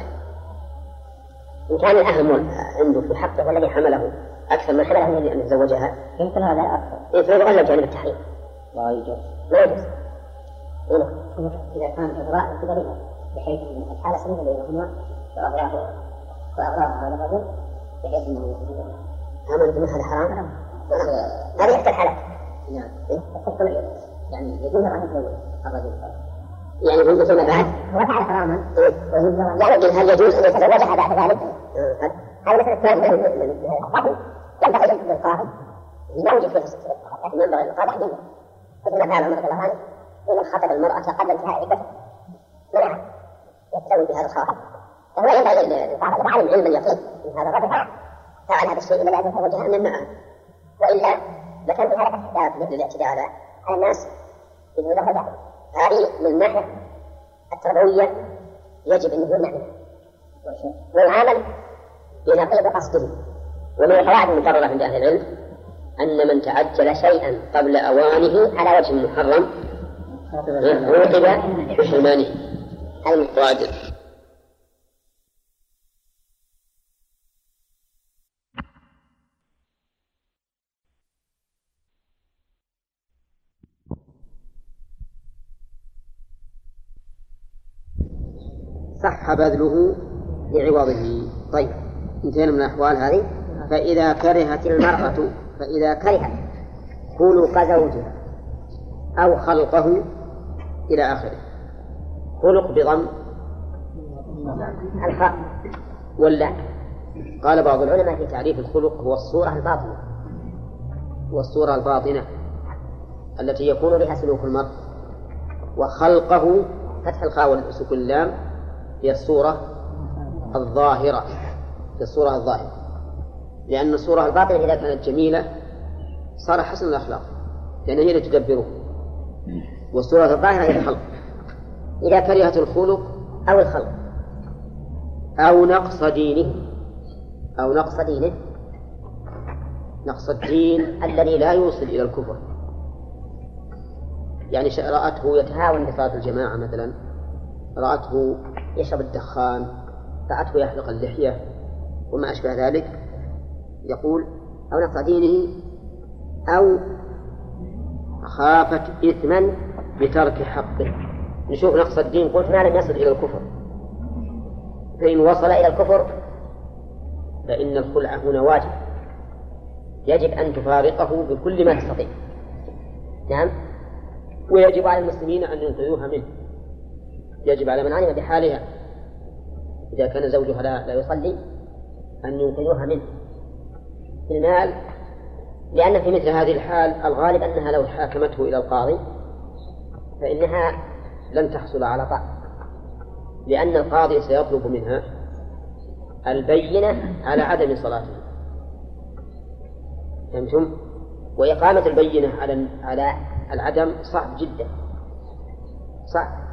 إن كان الأهم عنده في حقه والذي حمله أكثر من حمله من أن يتزوجها. يمكن هذا أكثر. إيه فيتغلب جانب التحريم. ما يجوز ما يجوز إيه. إذا كان إغراء بحيث أن الحالة سنة بينهما فأغراه فأغراه هذا الرجل بحيث أنه هذا حرام؟ هذه إحدى الحالات نعم. يعني يجوز أن يتزوج الرجل. يعني في مثل بعد. هو فعل حراما يعني هل يجوز أن يتزوجها بعد ذلك؟ هذا مسألة ثانية القتل ينبغي للقاضي لا يوجد فيه لكن ينبغي للقاضي أن ينظر مثل ما فعل عمر رضي الله عنه حين خطب المرأة قبل انتهاء عدتها منعها. يتزوج بهذا الخاطب فهو ينبغي للقاضي إذا علم علم اليقين من هذا الرجل فعل. هذا الشيء إلا أن يتزوجها من معه. وإلا لكان في هذا الاعتداء على الناس بدون له هذه من التربوية يجب أن يكون نعمة والعمل بنقيض قصده. ومن القواعد المقررة عند أهل العلم أن من تعجل شيئا قبل أوانه على وجه محرم عوقب بحرمانه. المقادر صح بذله لعوضه. طيب انتهينا من الأحوال هذه. فإذا كرهت المرأة فإذا كرهت خلق زوجها أو خلقه إلى آخره. خلق بضم الخاء ولا؟ قال بعض العلماء في تعريف الخلق هو الصورة الباطنة. والصورة الباطنة التي يكون بها سلوك المرء وخلقه فتح الخاء وسكون اللام هي الصورة الظاهرة. هي الصورة الظاهرة. لأن الصورة الباطنة إذا كانت جميلة صار حسن الأخلاق. لأن هي اللي تدبره. والصورة الظاهرة هي الخلق. إذا كرهت الخلق أو الخلق. أو نقص دينه. أو نقص دينه. نقص الدين الذي لا يوصل إلى الكفر. يعني رأته يتهاون بصلاة الجماعة مثلا. رأته يشرب الدخان رأته يحلق اللحية وما أشبه ذلك. يقول أو نقص دينه أو خافت إثما بترك حقه. نشوف نقص الدين قلت ما لم يصل إلى الكفر. فإن وصل إلى الكفر فإن الخلع هنا واجب. يجب أن تفارقه بكل ما تستطيع. نعم؟ ويجب على المسلمين أن ينقذوها منه. يجب على من علم بحالها. إذا كان زوجها لا, لا يصلي أن ينقذوها منه. المال لأن في مثل هذه الحال الغالب أنها لو حاكمته إلى القاضي فإنها لن تحصل على طاعة. لأن القاضي سيطلب منها البينة على عدم صلاته. فهمتم؟ وإقامة البينة على على العدم صعب جدا. صعب.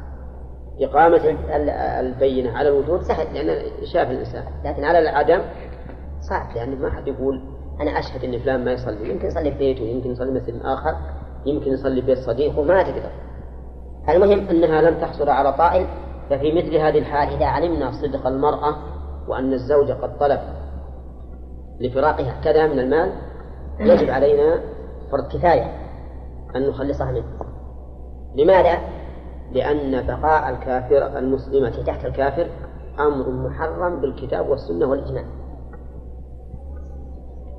إقامة البينة على الوجود سهل لأن شاف الإنسان. لكن على العدم صعب لأن ما حد يقول أنا أشهد أن فلان ما يصلي. يمكن يصلي في بيته يمكن يصلي مثل آخر يمكن يصلي بيت صديقه ما تقدر المهم أنها لم تحصل على طائل ففي مثل هذه الحال إذا علمنا صدق المرأة وأن الزوج قد طلب لفراقها كذا من المال يجب علينا فرض كفاية أن نخلصها منه. لماذا؟ لأن بقاء الكافر المسلمة تحت الكافر أمر محرم بالكتاب والسنة والإجماع.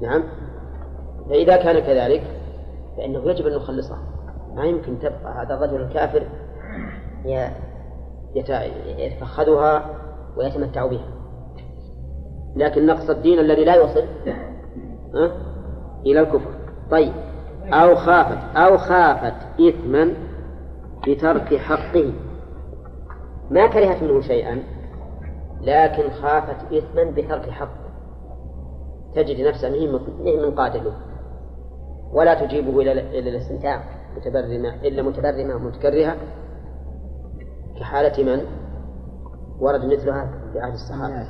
نعم؟ فإذا كان كذلك فإنه يجب أن نخلصها ما يمكن تبقى هذا الرجل الكافر يتفخذها ويتمتع بها. لكن نقص الدين الذي لا يوصل؟ إلى الكفر. طيب. أو خافت أو خافت إثما بترك حقه. ما كرهت منه شيئا لكن خافت إثما بترك حقه. تجد نفسها من من قاتله. ولا تجيبه إلى إلى الاستمتاع متبرمة إلا متبرمة متكرهة كحالة من؟ ورد مثلها في عهد الصحابة.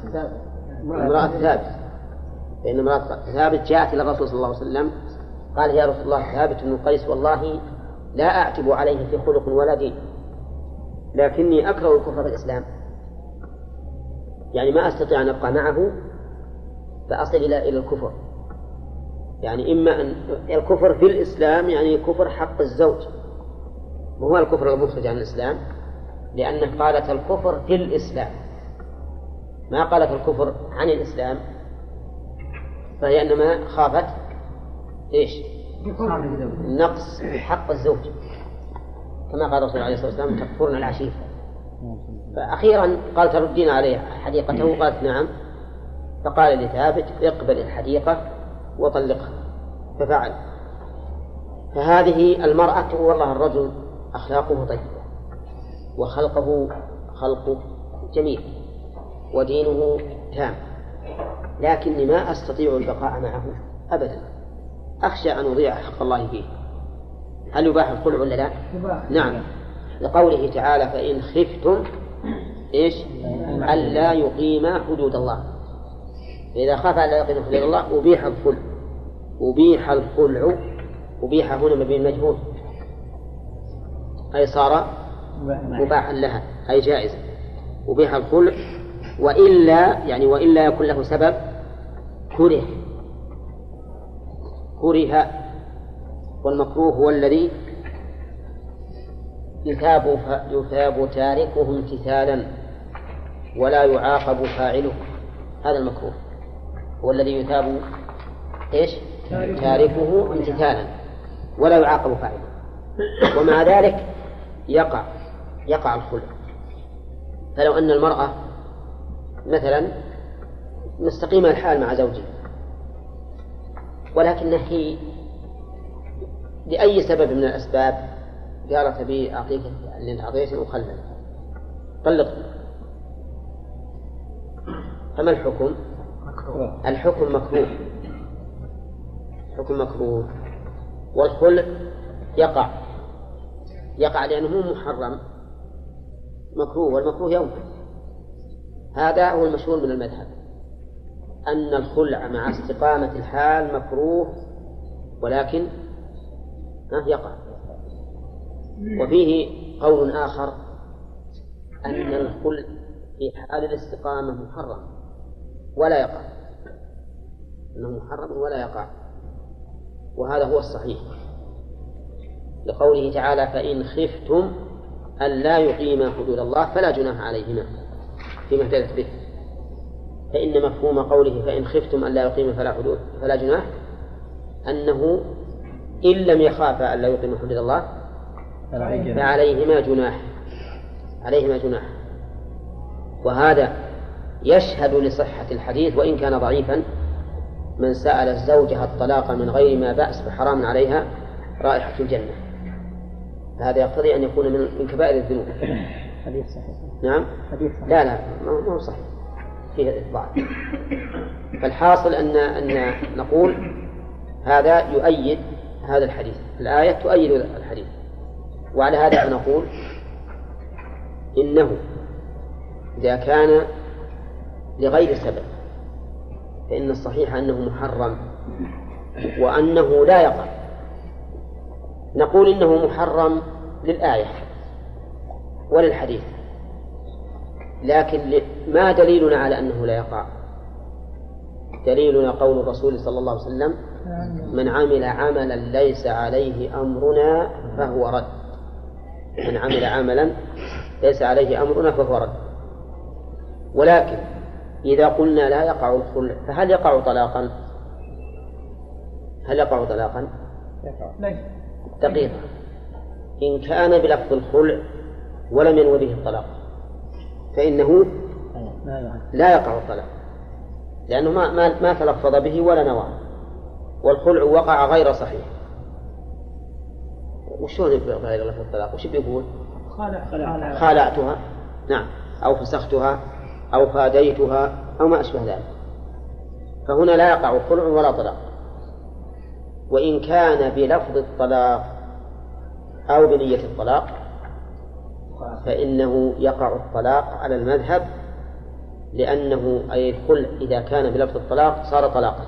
امرأة ثابت. فإن امرأة ثابت جاءت إلى الرسول صلى الله عليه وسلم قال يا رسول الله ثابت بن قيس والله لا أعتب عليه في خلق ولا دين. لكني أكره الكفر الإسلام يعني ما أستطيع أن أبقى معه فأصل إلى إلى الكفر. يعني إما أن الكفر في الإسلام يعني كفر حق الزوج. وهو الكفر المخرج عن الإسلام لأنه قالت الكفر في الإسلام. ما قالت الكفر عن الإسلام فهي إنما خافت إيش؟ نقص حق الزوج. كما قال الرسول عليه الصلاة والسلام تكفرن العشير. فأخيرا قال تردين عليه حديقته؟ قالت نعم. فقال لثابت اقبل الحديقة وطلقها. ففعل. فهذه المرأة والله الرجل أخلاقه طيبة وخلقه خلق جميل ودينه تام. لكني ما أستطيع البقاء معه أبدا. أخشى أن أضيع حق الله فيه. هل يباح الخلع ولا لا؟ نعم. لقوله تعالى فإن خفتم إيش؟ ألا يقيما حدود الله. فإذا خاف ألا يقيما حدود الله أبيح الخلع. أبيح الخلع. أبيح هنا مبين مجهول أي صار مباحا لها أي جائزا. أبيح الخلع. وإلا يعني وإلا يكون له سبب كره. كره والمكروه هو الذي يثاب يثاب تاركه امتثالا ولا يعاقب فاعله. هذا المكروه. هو الذي يثاب إيش؟ تاركه. امتثالا ولا يعاقب فاعله. ومع ذلك يقع يقع الخلع. فلو أن المرأة مثلا مستقيمة الحال مع زوجها ولكنها هي لأي سبب من الأسباب. قالت أبي أعطيك اللي أنت أعطيتني وخلنا. طلق. فما الحكم؟ الحكم مكروه. الحكم مكروه. والخلع يقع. يقع لأنه مو محرم. مكروه. والمكروه يوم. هذا هو المشهور من المذهب. أن الخلع مع استقامة الحال مكروه ولكن يقع. وفيه قول آخر أن الخلع في حال الاستقامة محرم ولا يقع. أنه محرم ولا يقع. وهذا هو الصحيح. لقوله تعالى فإن خفتم أن لا يقيما حدود الله فلا جناح عليهما فيما اهتدت به. فإن مفهوم قوله فإن خفتم أن لا يقيما فلا حدود فلا جناح أنه إن لم يخافا أن لا يقيما حدود الله فعليهما جناح عليهما جناح. وهذا يشهد لصحة الحديث وإن كان ضعيفا من سأل الزوجة الطلاق من غير ما بأس فحرام عليها رائحة الجنة. هذا يقتضي أن يكون من من كبائر الذنوب. حديث صحيح. نعم؟ حديث صحيح. لا لا ما هو صحيح. فيه ضعف فالحاصل أن أن نقول هذا يؤيد هذا الحديث. الآية تؤيد الحديث. وعلى هذا فنقول إنه إذا كان لغير سبب فإن الصحيح أنه محرم وأنه لا يقع. نقول إنه محرم للآية وللحديث. لكن ما دليلنا على أنه لا يقع. دليلنا قول الرسول صلى الله عليه وسلم من عمل عملا ليس عليه أمرنا فهو رد. من عمل عملا ليس عليه أمرنا فهو رد. ولكن إذا قلنا لا يقع الخلع فهل يقع طلاقا؟ هل يقع طلاقا؟ دقيقة. إن كان بلفظ الخلع ولم ينوي به الطلاق. فإنه لا يقع الطلاق. لأنه ما ما ما تلفظ به ولا نوى. والخلع وقع غير صحيح. وشلون غير لفظ الطلاق؟ وش بيقول؟ خالعتها. نعم. أو فسختها أو فاديتها أو ما أشبه ذلك. فهنا لا يقع خلع ولا طلاق. وإن كان بلفظ الطلاق أو بنية الطلاق فإنه يقع الطلاق على المذهب لأنه أي الخلع إذا كان بلفظ الطلاق صار طلاقا.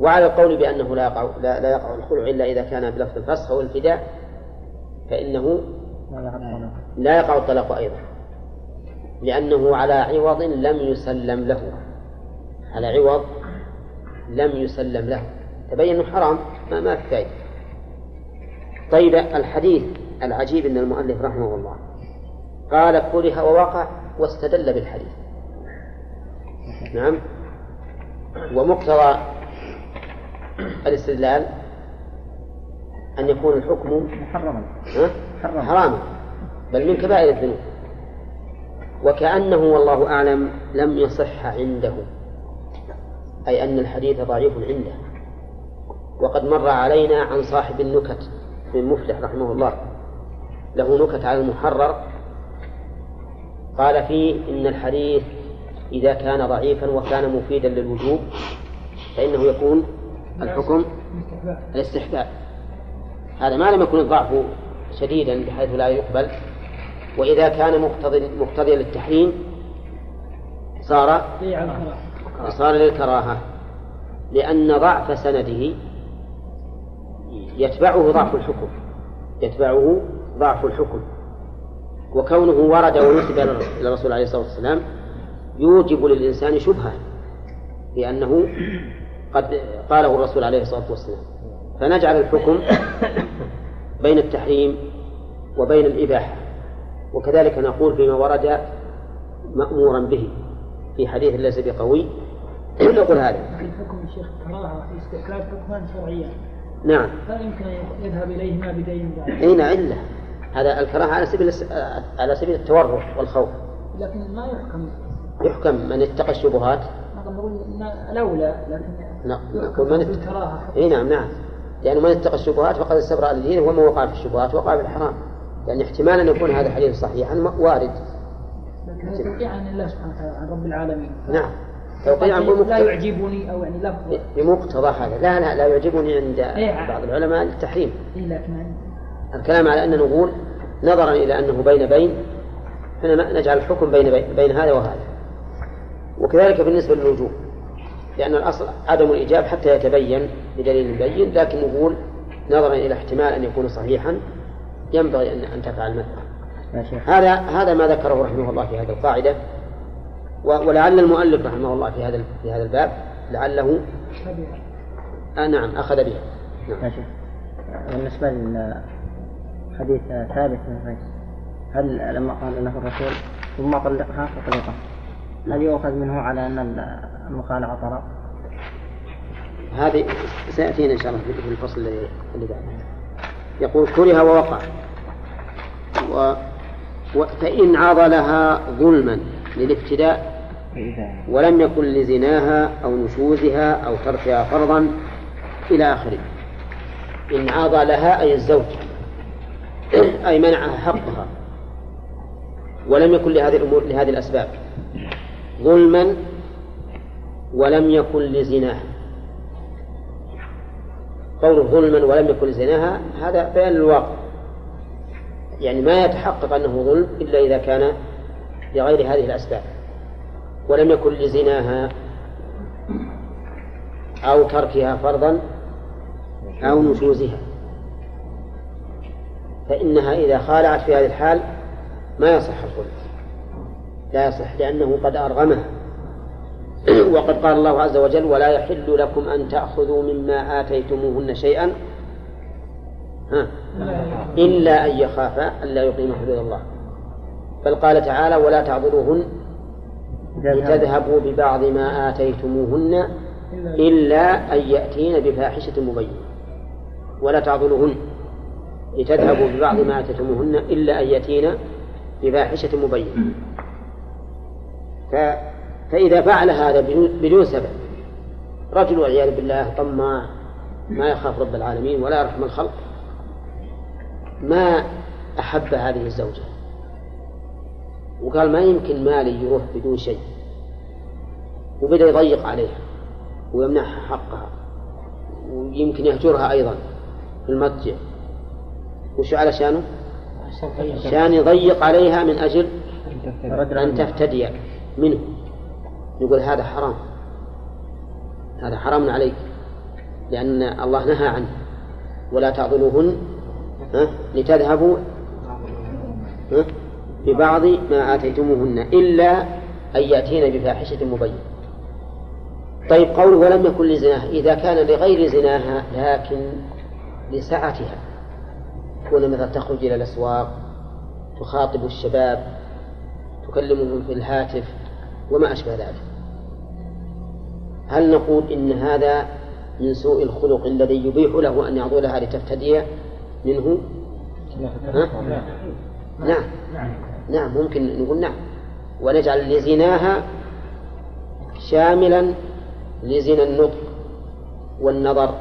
وعلى القول بأنه لا يقع لا, لا يقع الخلع إلا إذا كان بلفظ الفسخ أو الفداء فإنه لا يقع الطلاق أيضا لأنه على عوض لم يسلم له. على عوض لم يسلم له. تبين حرام؟ ما, ما في فائدة طيب الحديث العجيب أن المؤلف رحمه الله قال كره ووقع واستدل بالحديث. نعم. ومقتضى الاستدلال أن يكون الحكم محرما. حراما. بل من كبائر الذنوب. وكأنه والله أعلم لم يصح عنده. أي أن الحديث ضعيف عنده. وقد مر علينا عن صاحب النكت من مفلح رحمه الله. له نكت على المحرر. قال فيه إن الحديث إذا كان ضعيفا وكان مفيدا للوجوب فإنه يكون الحكم الاستحباب. هذا ما لم يكن الضعف شديدا بحيث لا يقبل. وإذا كان مقتضيا للتحريم صار صار للكراهة لأن ضعف سنده يتبعه ضعف الحكم يتبعه ضعف الحكم. وكونه ورد ونسب إلى الرسول عليه الصلاة والسلام يوجب للإنسان شبهة لأنه قد قاله الرسول عليه الصلاة والسلام. فنجعل الحكم بين التحريم وبين الإباحة. وكذلك نقول فيما ورد مأمورا به في حديث ليس بقوي. نقول هذا. الحكم الشيخ كراهة في استحلال حكما شرعيا؟ نعم. فلا يمكن أن يذهب إليهما بدين بعد؟ أين علة؟ هذا الكراهة على سبيل على سبيل التورع والخوف. لكن ما يحكم. يحكم من اتقى الشبهات. نقول نقول الأولى لكن نعم يحكم نقول من ات... بالكراهة إي نعم نعم. لأنه من اتقى الشبهات فقد استبرأ لدينه وما وقع في الشبهات وقع في الحرام. يعني احتمال أن يكون هذا الحديث صحيحا وارد. لكن هذا توقيع عن الله سبحانه وتعالى عن رب العالمين. نعم. توقيعا لا بمقتضى يعجبني أو يعني لفظ بمقتضى هذا. لا لا لا يعجبني عند إيه. بعض العلماء التحريم. إيه لكن الكلام على أن نقول نظرا إلى أنه بين بين إحنا نجعل الحكم بين بين, بين هذا وهذا. وكذلك بالنسبة للوجوب لأن الأصل عدم الإيجاب حتى يتبين بدليل مبين لكن نقول نظرا إلى احتمال أن يكون صحيحا ينبغي أن أن تفعل مثله شيخ. هذا هذا ما ذكره رحمه الله في هذه القاعدة. ولعل المؤلف رحمه الله في هذا في هذا الباب لعله آه نعم أخذ به نعم. يا شيخ. بالنسبة للحديث ثابت بن قيس. هل لما قال له الرسول ثم طلقها فطلقها هل يؤخذ منه على أن المخالعة طلاق؟ هذه سيأتينا إن شاء الله في الفصل اللي اللي بعده. يقول كره ووقع. و... و... فإن عضلها ظلما للابتداء ولم يكن لزناها أو نشوزها أو تركها فرضا إلى آخره. إن عضلها أي الزوج. أي منعها حقها. ولم يكن لهذه الأمور لهذه الأسباب. ظلما ولم يكن لزناها. قوله ظلما ولم يكن لزناها هذا بيان الواقع يعني ما يتحقق أنه ظلم إلا إذا كان لغير هذه الأسباب. ولم يكن لزناها أو تركها فرضا أو نشوزها فإنها إذا خالعت في هذه الحال ما يصح الخلع. لا يصح لأنه قد أرغمها. وقد قال الله عز وجل ولا يحل لكم أن تأخذوا مما آتيتموهن شيئا. ها؟ إلا أن يخافا ألا يقيم حدود الله. بل قال تعالى ولا تعذروهن لتذهبوا ببعض ما آتيتموهن إلا أن يأتين بفاحشة مبينة. ولا تعضلوهن لتذهبوا ببعض ما آتيتموهن إلا أن يأتين بفاحشة مبينة. ف... فإذا فعل هذا بدون بدون سبب رجل والعياذ بالله طماع ما يخاف رب العالمين ولا يرحم الخلق ما أحب هذه الزوجة. وقال ما يمكن مالي يروح بدون شيء. وبدأ يضيق عليها ويمنعها حقها ويمكن يهجرها أيضا في المضجع وش على شانه؟ شان يضيق. عليها من أجل أن تفتدي منه يقول هذا حرام. هذا حرام عليك. لأن الله نهى عنه. ولا تعضلوهن لتذهبوا ببعض ما آتيتموهن. إلا أن يأتين بفاحشة مبينة. طيب قوله ولم يكن لزناها. إذا كان لغير زناها لكن لسعتها. تكون مثلا تخرج إلى الأسواق تخاطب الشباب تكلمهم في الهاتف وما أشبه ذلك. هل نقول إن هذا من سوء الخلق الذي يبيح له أن يعضلها لتفتدي منه؟ ها؟ نعم. نعم ممكن نقول نعم. ونجعل لزناها شاملا لزنا النطق والنظر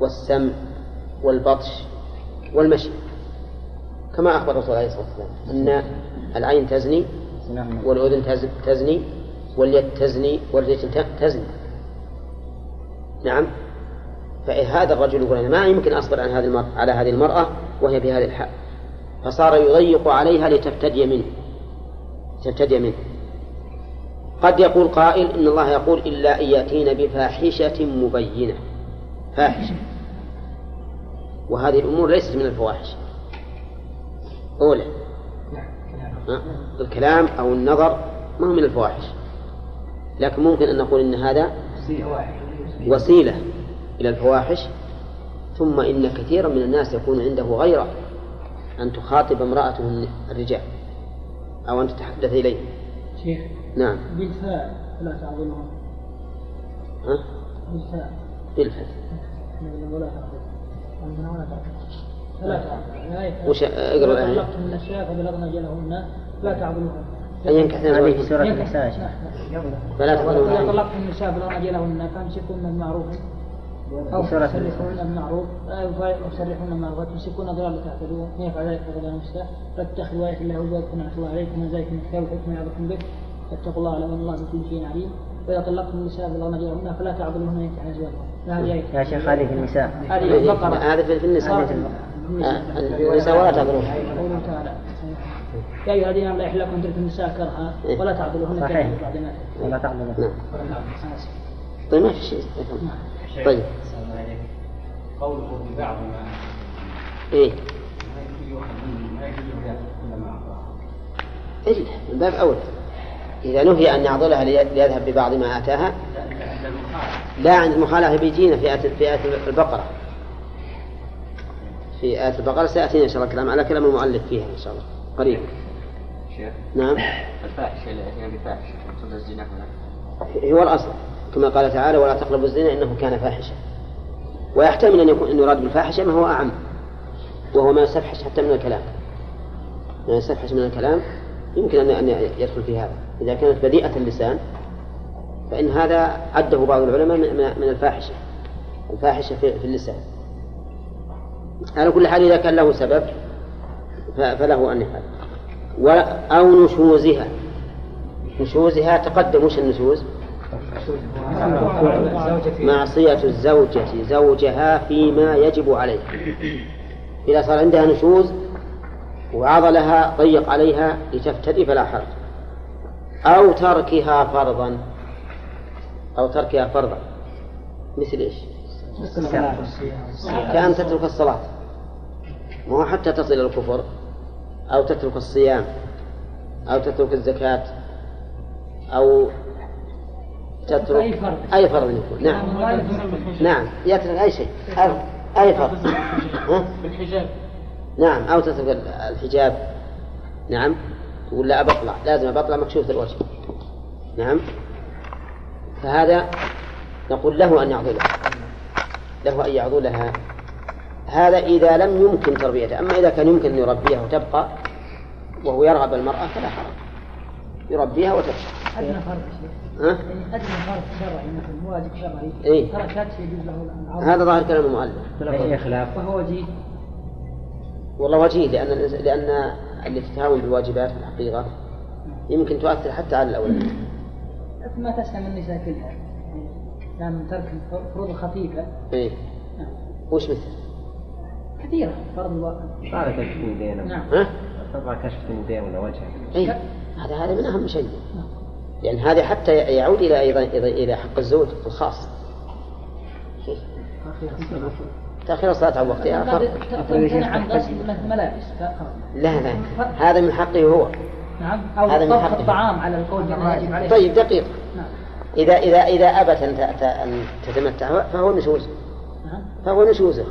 والسمع والبطش والمشي. كما أخبر الرسول عليه الصلاة والسلام أن العين تزني والأذن تزني واليد تزني والرجل تزني. نعم. فهذا الرجل يقول أنا ما يمكن أصبر عن هذه المرأة على هذه المرأة وهي بهذه الحال. فصار يضيق عليها لتفتدي منه. تفتدي منه. قد يقول قائل إن الله يقول إلا أن يأتين بفاحشة مبينة. فاحشة. وهذه الأمور ليست من الفواحش. أولى الكلام أو النظر ما هو من الفواحش. لكن ممكن أن نقول إن هذا وسيلة إلى الفواحش. ثم إن كثيرا من الناس يكون عنده غيرة أن تخاطب امرأته الرجال. أو أن تتحدث إليه. شيخ نعم. بالفاء لا تعظمها ها؟ بالفاء بالفاء وش أقرأ الآية طلقتم من الأشياء فبلغن أجلهن لا تعظموهن أن ينكحن هذه في سورة النساء فلا إذا تقولون طلقتم النساء بلغن أجلهن فامسكوهن بمعروف أو في تسرحون بالمعروف. أو تسرحون بالمعروف. تمسكون ضرر تعتدون من يفعل ذلك فقد نفسه. فاتخذوا آية الله نعمة الله عليكم من الكتاب والحكمة يعظكم به. فاتقوا الله اعلموا ان الله بكل شيء عليم. وإذا طلقتم النساء بلغن أجلهن فلا تعضلوهن ينكحن أزواجهن. هذه آية. يا شيخ هذه في النساء. هذه البقرة. هذا في النساء. النساء ولا قوله تعالى يا أيها الذين لا يحل لكم ترثوا النساء كرها ولا تعضلوهن صحيح. كرها بعد ما ولا تعلم نعم. طيب ما في شيء. طيب. قوله ببعض ما إيه. ما يجوز يؤخذ منه ما يجوز يأخذ كل ما أعطاه إلا من باب أولى إذا نهي أن يعضلها لي- ليذهب ببعض ما آتاها. لا عند المخالفة بيجينا في آية البقرة. في آية البقرة سيأتينا إن شاء الله كلام على كلام المؤلف فيها إن شاء الله. قريب. شيخ نعم. الفاحشة اللي أتينا بفاحشة الزنا هنا. هو الأصل. كما قال تعالى ولا تقربوا الزنا إنه كان فاحشة. ويحتمل أن يكون أن يراد بالفاحشة ما هو أعم. وهو ما يستفحش حتى من الكلام. ما يستفحش من الكلام. يمكن أن أن يدخل في هذا. إذا كانت بديئة اللسان فإن هذا عده بعض العلماء من الفاحشة. الفاحشة في اللسان. على كل حال إذا كان له سبب فله أن يفعل. أو نشوزها. نشوزها تقدم وش النشوز؟ معصية الزوجة. زوجها فيما يجب عليه إذا صار عندها نشوز وعضلها ضيق عليها لتفتدي فلا حرج. أو تركها فرضا. أو تركها فرضا. مثل إيش؟ كأن تترك الصلاة. مو حتى تصل إلى الكفر أو تترك الصيام أو تترك الزكاة أو تترك أي فرض. أي فرض يكون. نعم. نعم. يترك أي شيء. أي- فرض؟ بالحجاب. نعم. أو تترك الحجاب. نعم. تقول لا بطلع لازم بطلع مكشوف الوجه. نعم. فهذا نقول له أن يعضلها له أن يعضلها هذا إذا لم يمكن تربيتها أما إذا كان يمكن أن يربيها وتبقى وهو يرغب المرأة فلا حرج. يربيها وتبقى. أدنى فرض. ها؟ أدنى فرض شرعي مثل واجب شرعي. إيه. تركت يجوز له هذا ظاهر كلام المؤلف. أي خلاف. وهو وجيه. والله وجيه لأن لأن اللي تتهاون بالواجبات في الحقيقة يمكن تؤثر حتى على الأولاد. ما تسلم النساء كلها. يعني من ترك الفروض الخفيفة. إيه. نعم. وش مثل؟ كثيرة فرض الواقع صار كشف يدين نعم. ها؟ كشف يدين ولا وجه إيه. هذا هذا من أهم شيء. لأن هذا حتى يعود إلى أيضا إلى إلى حق الزوج الخاص. تأخير الصلاة عن وقتها. ملابس. لا لا هذا من حقه هو. نعم. أو هذا من طبخ حقه. الطعام على القول طيب دقيق. نعم. إذا إذا إذا أبت أن تتمتع فهو نشوز. فهو نشوزه.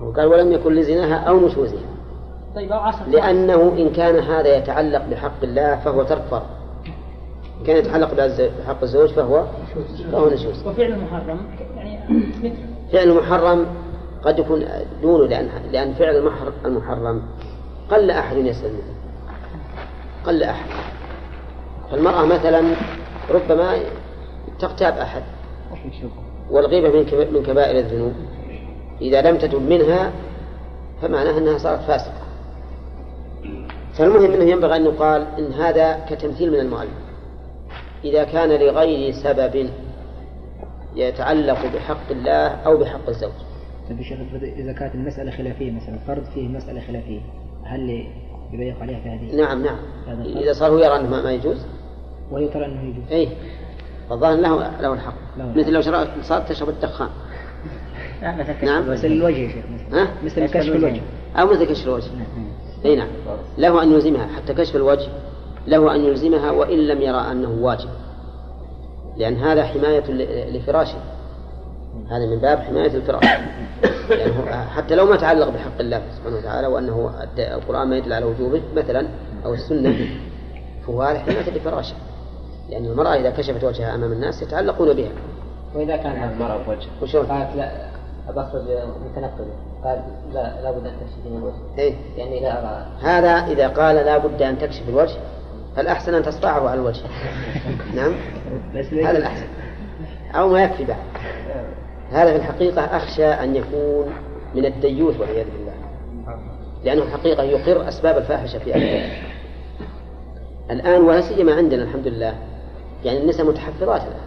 هو قال ولم يكن لزناها أو نشوزها. طيب أو عصر. لأنه إن كان هذا يتعلق بحق الله فهو ترك فرض. كان يتعلق بحق الزوج فهو فهو نشوز. وفعل المحرم يعني فعل محرم قد يكون دونه لأن لأن فعل المحر- المحرم قل أحد يسأل منه قل أحد. فالمرأة مثلا ربما تغتاب أحد والغيبة من من كبائر الذنوب. إذا لم تتب منها فمعناها أنها صارت فاسقة. فالمهم أنه ينبغي أن يقال إن هذا كتمثيل من المؤلف. إذا كان لغير سبب يتعلق بحق الله أو بحق الزوج. طيب شيخ إذا كانت المسألة خلافية مثلا فرض فيه مسألة خلافية هل يضيق عليها في هذه؟ نعم نعم. إذا صار هو يرى أنه ما يجوز. وهي ترى أنه يجوز. أي فالظاهر له له الحق. مثل لو شربت صارت تشرب الدخان. لا مثل كشف نعم. الوجه. مثل الوجه يا شيخ مثلا ها؟ مثل كشف الوجه. أو مثل كشف الوجه. أي نعم. له أن يلزمها. حتى كشف الوجه له أن يلزمها وإن لم يرى أنه واجب. لأن هذا حماية ل- لفراشه. هذا من باب حماية الفراش. لأنه حتى لو ما تعلق بحق الله سبحانه وتعالى وأنه القرآن ما يدل على وجوبه مثلا أو السنة فهو هذا حماية لفراشه. لأن المرأة إذا كشفت وجهها أمام الناس يتعلقون بها. وإذا كان هذا المرأة بوجه. وشلون؟ قالت لا أبخرج متنقل. قال لا لابد أن تكشفين الوجه. إيه؟ لأني لا أرى. هذا إذا قال لا بد أن تكشف الوجه فالأحسن أن تصطعه على الوجه. نعم؟ هذا الأحسن. أو ما يكفي بعد. هذا في الحقيقة أخشى أن يكون من الديوث والعياذ بالله. لأنه الحقيقة يقر أسباب الفاحشة في أهله الآن ولا سيما عندنا الحمد لله يعني النساء متحفظات الآن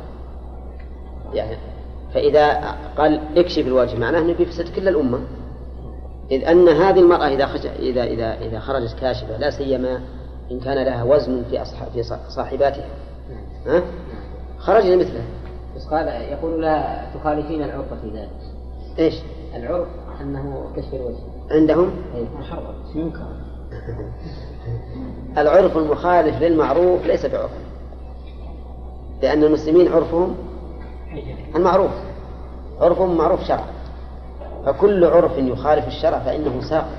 يعني فإذا قال اكشف الوجه معناه أنه بيفسد كل الأمة. إذ أن هذه المرأة إذا خش... إذا إذا إذا خرجت كاشفة لا سيما إن كان لها وزن في أصحاب في صا- صاحباتها. ها؟ خرجنا مثله. بس قال يقول لا تخالفين العرف في ذلك. إيش؟ العرف أنه كشف الوجه. عندهم؟ أي محرم. منكر العرف المخالف للمعروف ليس بعرف. لأن المسلمين عرفهم المعروف عرفهم معروف شرعا فكل عرف يخالف الشرع فإنه ساقط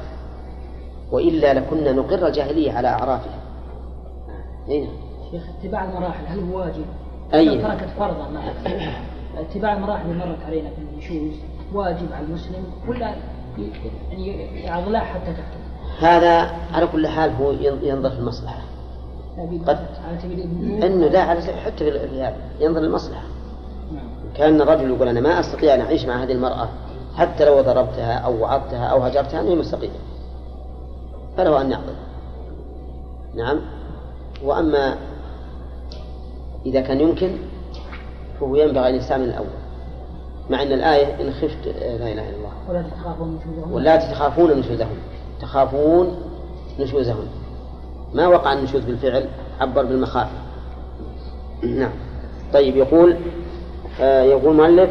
وإلا لكنا نقر الجاهلية على أعرافها إيه؟ شيخ اتباع المراحل هل هو واجب؟ أي. تركت فرضا اتباع المراحل اللي مرت علينا في النشوز واجب على المسلم ولا يعني يعضلها حتى تحتل؟ هذا على كل حال هو ين- ينظر في المصلحة قد. أنه لا على حتى في هذا ينظر للمصلحة. نعم. كأن الرجل يقول أنا ما أستطيع أن أعيش مع هذه المرأة حتى لو ضربتها أو وعظتها أو هجرتها أنه مستقيم فله أن يعقل نعم. وأما إذا كان يمكن فهو ينبغي أن يستعمل الأول. مع أن الآية إن خفت لا إله إلا الله. ولا تخافون نشوزهم واللاتي تخافون نشوزهن. تخافون نشوزهن. ما وقع النشوز بالفعل عبر بالمخافة نعم. طيب يقول آه يقول مؤلف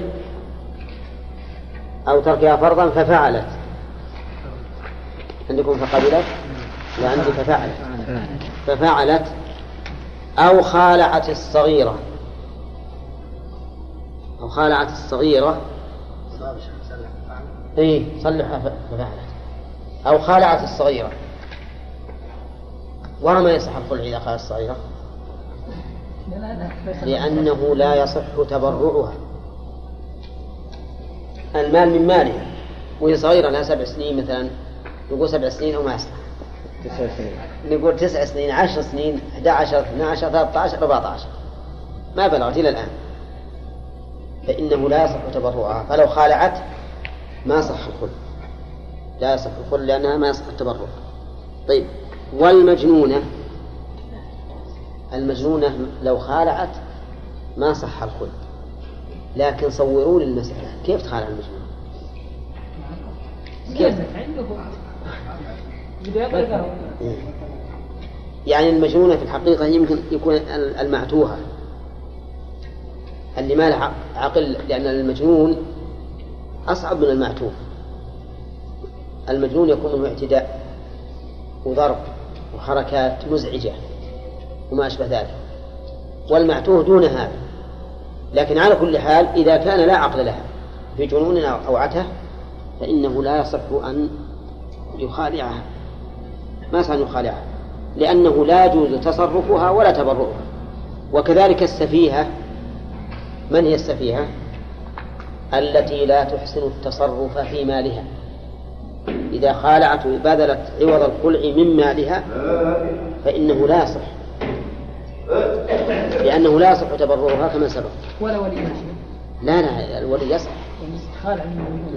أو تركها فرضا ففعلت. عندكم فقبلت وعندي ففعلت. ففعلت أو خالعت الصغيرة. أو خالعت الصغيرة. إيه صلحها ففعلت. أو خالعت الصغيرة. وما يصح الخلع إذا خالعت الصغيرة لأنه لا يصح تبرعها. المال من مالها وهي صغيرة لها سبع سنين مثلا. نقول سبع سنين أو ما يصلح تسع سنين. نقول تسع سنين عشر سنين 11 12 13 14 ما بلغت إلى الآن. فإنه لا يصح تبرعها. فلو خالعت ما صح الخلع لا يصح الخلع لأنها ما يصح التبرع. طيب. والمجنونة. المجنونة لو خالعت ما صح الخلع لكن صوروا لي المسألة. كيف تخالع المجنونة كيف؟ يعني المجنونة في الحقيقة يمكن يكون المعتوهة. اللي ما له عق- عقل لأن المجنون أصعب من المعتوه. المجنون يكون منه اعتداء وضرب. وحركات مزعجة وما أشبه ذلك والمعتوه دون هذا. لكن على كل حال إذا كان لا عقل لها في جنون أو عته فإنه لا يصح أن يخالعها. ما يصح أن يخالعها؟ لأنه لا يجوز تصرفها ولا تبرؤها. وكذلك السفيهة من هي السفيهة؟ التي لا تحسن التصرف في مالها. إذا خالعت بذلت عوض الخلع من مالها فإنه لا يصح. لأنه لا يصح تبررها كما سبق. ولا ولي لا لا الولي يصح. يعني.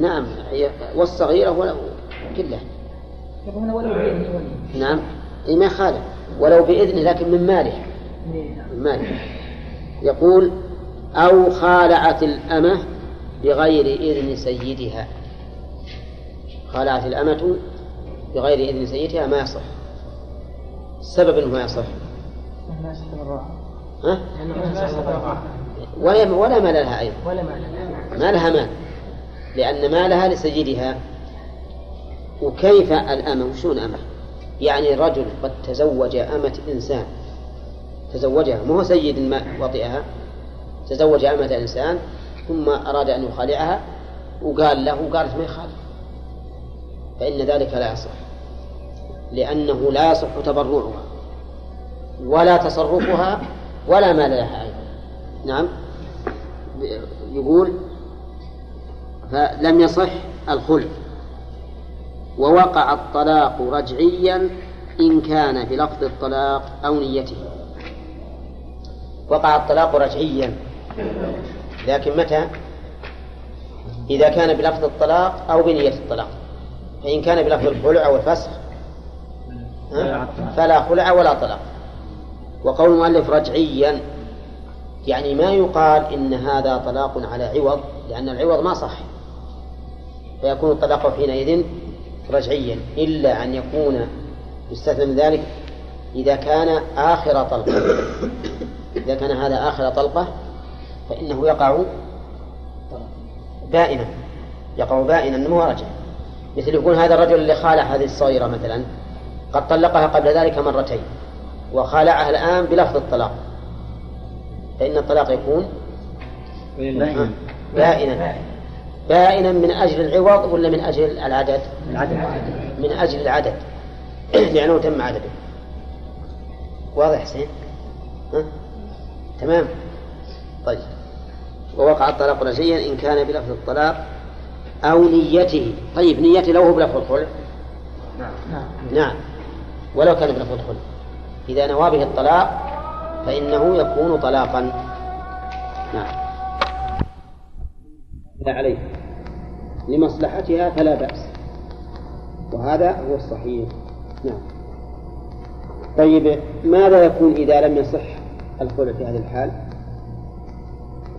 نعم والصغيرة ولا كلها. ولو بإذن ولي. نعم. إيه ما خالع. ولو بإذنه لكن من ماله. نعم. من ماله. يقول أو خالعت الأمة بغير إذن سيدها. خالعت الأمة بغير إذن سيدها ما يصح. السبب أنه ما يصح. ها؟ ولا ولا مال لها أيضا. ولا ما لها مال. لأن مالها لسيدها وكيف الأمة؟ وشون أمة يعني رجل قد تزوج أمة إنسان. تزوجها. ما هو سيد ما وطئها. تزوج أمة إنسان ثم أراد أن يخالعها وقال له قالت ما يخالف. فإن ذلك لا يصح لأنه لا يصح تبرعها ولا تصرفها ولا مال لها أيضا. نعم؟ يقول فلم يصح الخلع ووقع الطلاق رجعيا إن كان بلفظ الطلاق أو نيته. وقع الطلاق رجعيا لكن متى؟ إذا كان بلفظ الطلاق أو بنية الطلاق. فإن كان بلفظ الخلع أو الفسخ ها؟ فلا خلع ولا طلاق. وقول المؤلف رجعيا يعني ما يقال إن هذا طلاق على عوض لأن العوض ما صح. فيكون الطلاق حينئذ رجعيا إلا أن يكون يستثنى من ذلك إذا كان آخر طلقة. إذا كان هذا آخر طلقة فإنه يقع بائنا يقع بائنا مو رجع. مثل يكون هذا الرجل اللي خالع هذه الصغيرة مثلا قد طلقها قبل ذلك مرتين وخالعها الآن بلفظ الطلاق. فإن الطلاق يكون بائنا. بائنا. من أجل العوض ولا من أجل العدد؟ العدد. من أجل العدد. لأنه تم عدده. واضح حسين؟ ها؟ تمام. طيب. ووقع الطلاق رجعيا إن كان بلفظ الطلاق أو نيته. طيب نيته لو هو بلفظ الخلع نعم. نعم. ولو كان بلفظ الخلع إذا نوى به الطلاق فإنه يكون طلاقا. نعم. لا عليه. لمصلحتها فلا بأس. وهذا هو الصحيح. نعم. طيب ماذا يكون إذا لم يصح الخلع في هذه الحال؟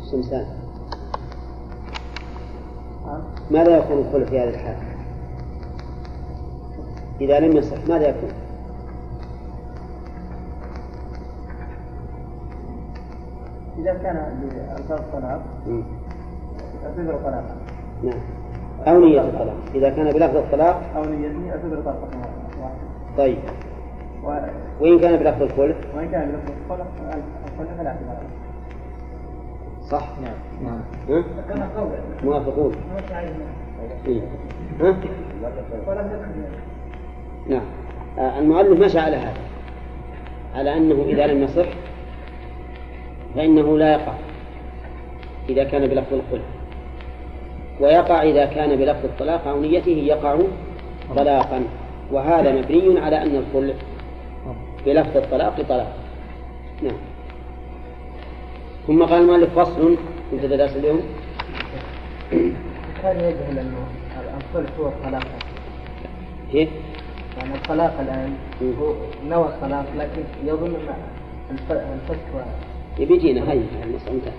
الشمسان ماذا يكون الخلع في هذه الحال؟ إذا لم يصح ماذا يكون؟ إذا كان بألفاظ الطلاق. اعتبر طلاقا نعم. أو نية الطلاق إذا كان بلفظ الطلاق أو اعتبر طلقة واحدة طيب. و- وإن كان بلفظ الخلع وإن كان بلفظ الخلع فلا اعتبار. صح؟ نعم. نعم. ها؟ موافقون؟ إيه. ها؟ نعم. آه، المؤلف مشى على هذا. على أنه إذا لم يصح فإنه لا يقع إذا كان بلفظ الخلع ويقع إذا كان بلفظ الطلاق أو نيته يقع طلاقا. وهذا مبني على أن الخلع بلفظ الطلاق طلاق. نعم. ثم قال المؤلف فصل. كنت درس اليوم؟ كان يجهل أنه الخلع هو الطلاق. كيف؟ يعني الطلاق الآن هو نوى الطلاق لكن يظن أن الف- الفك بيجينا هاي المسألة انتهت.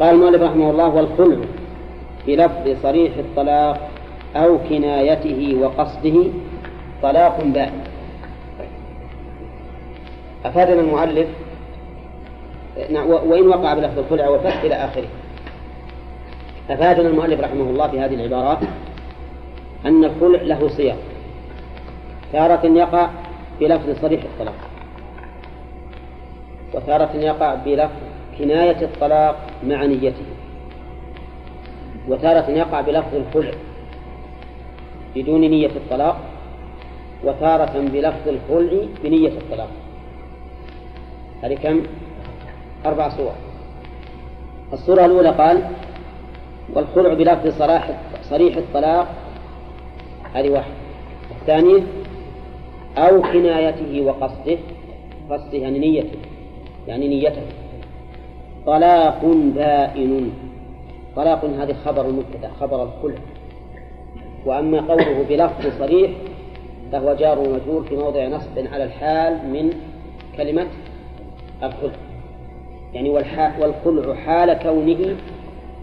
قال المؤلف رحمه الله والخلع بلفظ صريح الطلاق أو كنايته وقصده طلاق بائن. أفادنا المؤلف نعم، وإن وقع بلفظ الخلع والفتح إلى آخره. أفادنا المؤلف رحمه الله في هذه العبارات أن الخلع له صيغ. تارة يقع بلفظ صريح الطلاق. وتارة يقع بلفظ كناية الطلاق مع نيته وتارة يقع بلفظ الخلع بدون نية الطلاق. وتارة بلفظ الخلع بنية الطلاق. هذه كم؟ أربع صور. الصورة الأولى قال والخلع بلفظ صلاح صريح الطلاق هذه واحدة. الثانية أو كنايته وقصده قصده يعني نيته يعني نيته. طلاق بائن. طلاق هذه خبر المبتدا خبر الخلع. وأما قوله بلفظ صريح فهو جار ومجرور في موضع نصب على الحال من كلمة الخلع. يعني والخلع حال كونه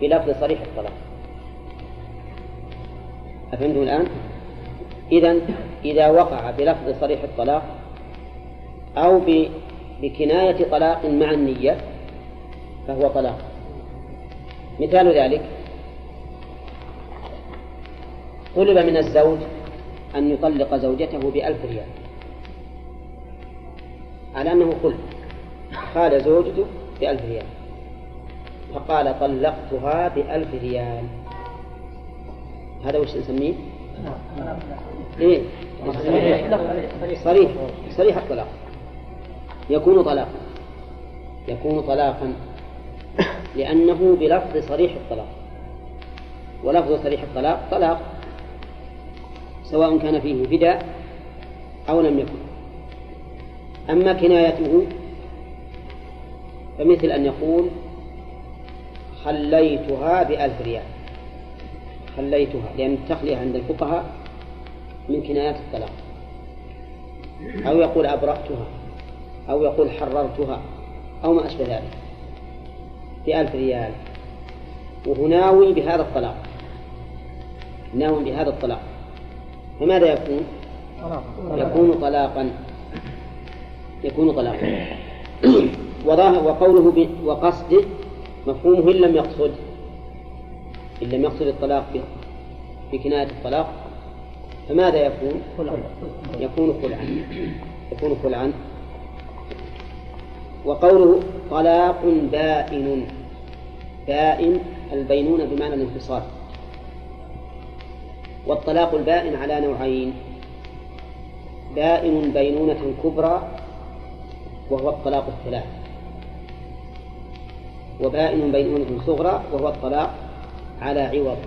بلفظ صريح الطلاق. أفهمتم الآن؟ إذا إذا وقع بلفظ صريح الطلاق أو بكناية طلاق مع النية فهو طلاق. مثال ذلك طلب من الزوج أن يطلق زوجته بألف ريال. على أنه خلق قال زوجته بألف ريال. فقال طلقتها بألف ريال. هذا وش نسميه؟ إيه؟ صريح. صريح الطلاق. يكون طلاقا. يكون طلاقا. لأنه بلفظ صريح الطلاق. ولفظ صريح الطلاق طلاق. سواء كان فيه فداء أو لم يكن. أما كنايته فمثل أن يقول خليتها بألف ريال. خليتها لأن التخلية عند الفقهاء من كنايات الطلاق أو يقول أبرأتها أو يقول حررتها أو ما أشبه ذلك بألف ريال. وهو ناوي بهذا الطلاق. ناوي بهذا الطلاق. فماذا يكون؟ يكون طلاقا. يكون طلاقا. وقوله وقصده مفهومه إن لم يقصد. إن لم يقصد الطلاق بكناية الطلاق. فماذا يكون؟ يكون خلعا. يكون خلعا. وقوله طلاق بائن. بائن البينون بمعنى الانفصال. والطلاق البائن على نوعين. بائن بينونة كبرى وهو الطلاق الثلاث. وبائن بينونة صغرى وهو الطلاق على عوض.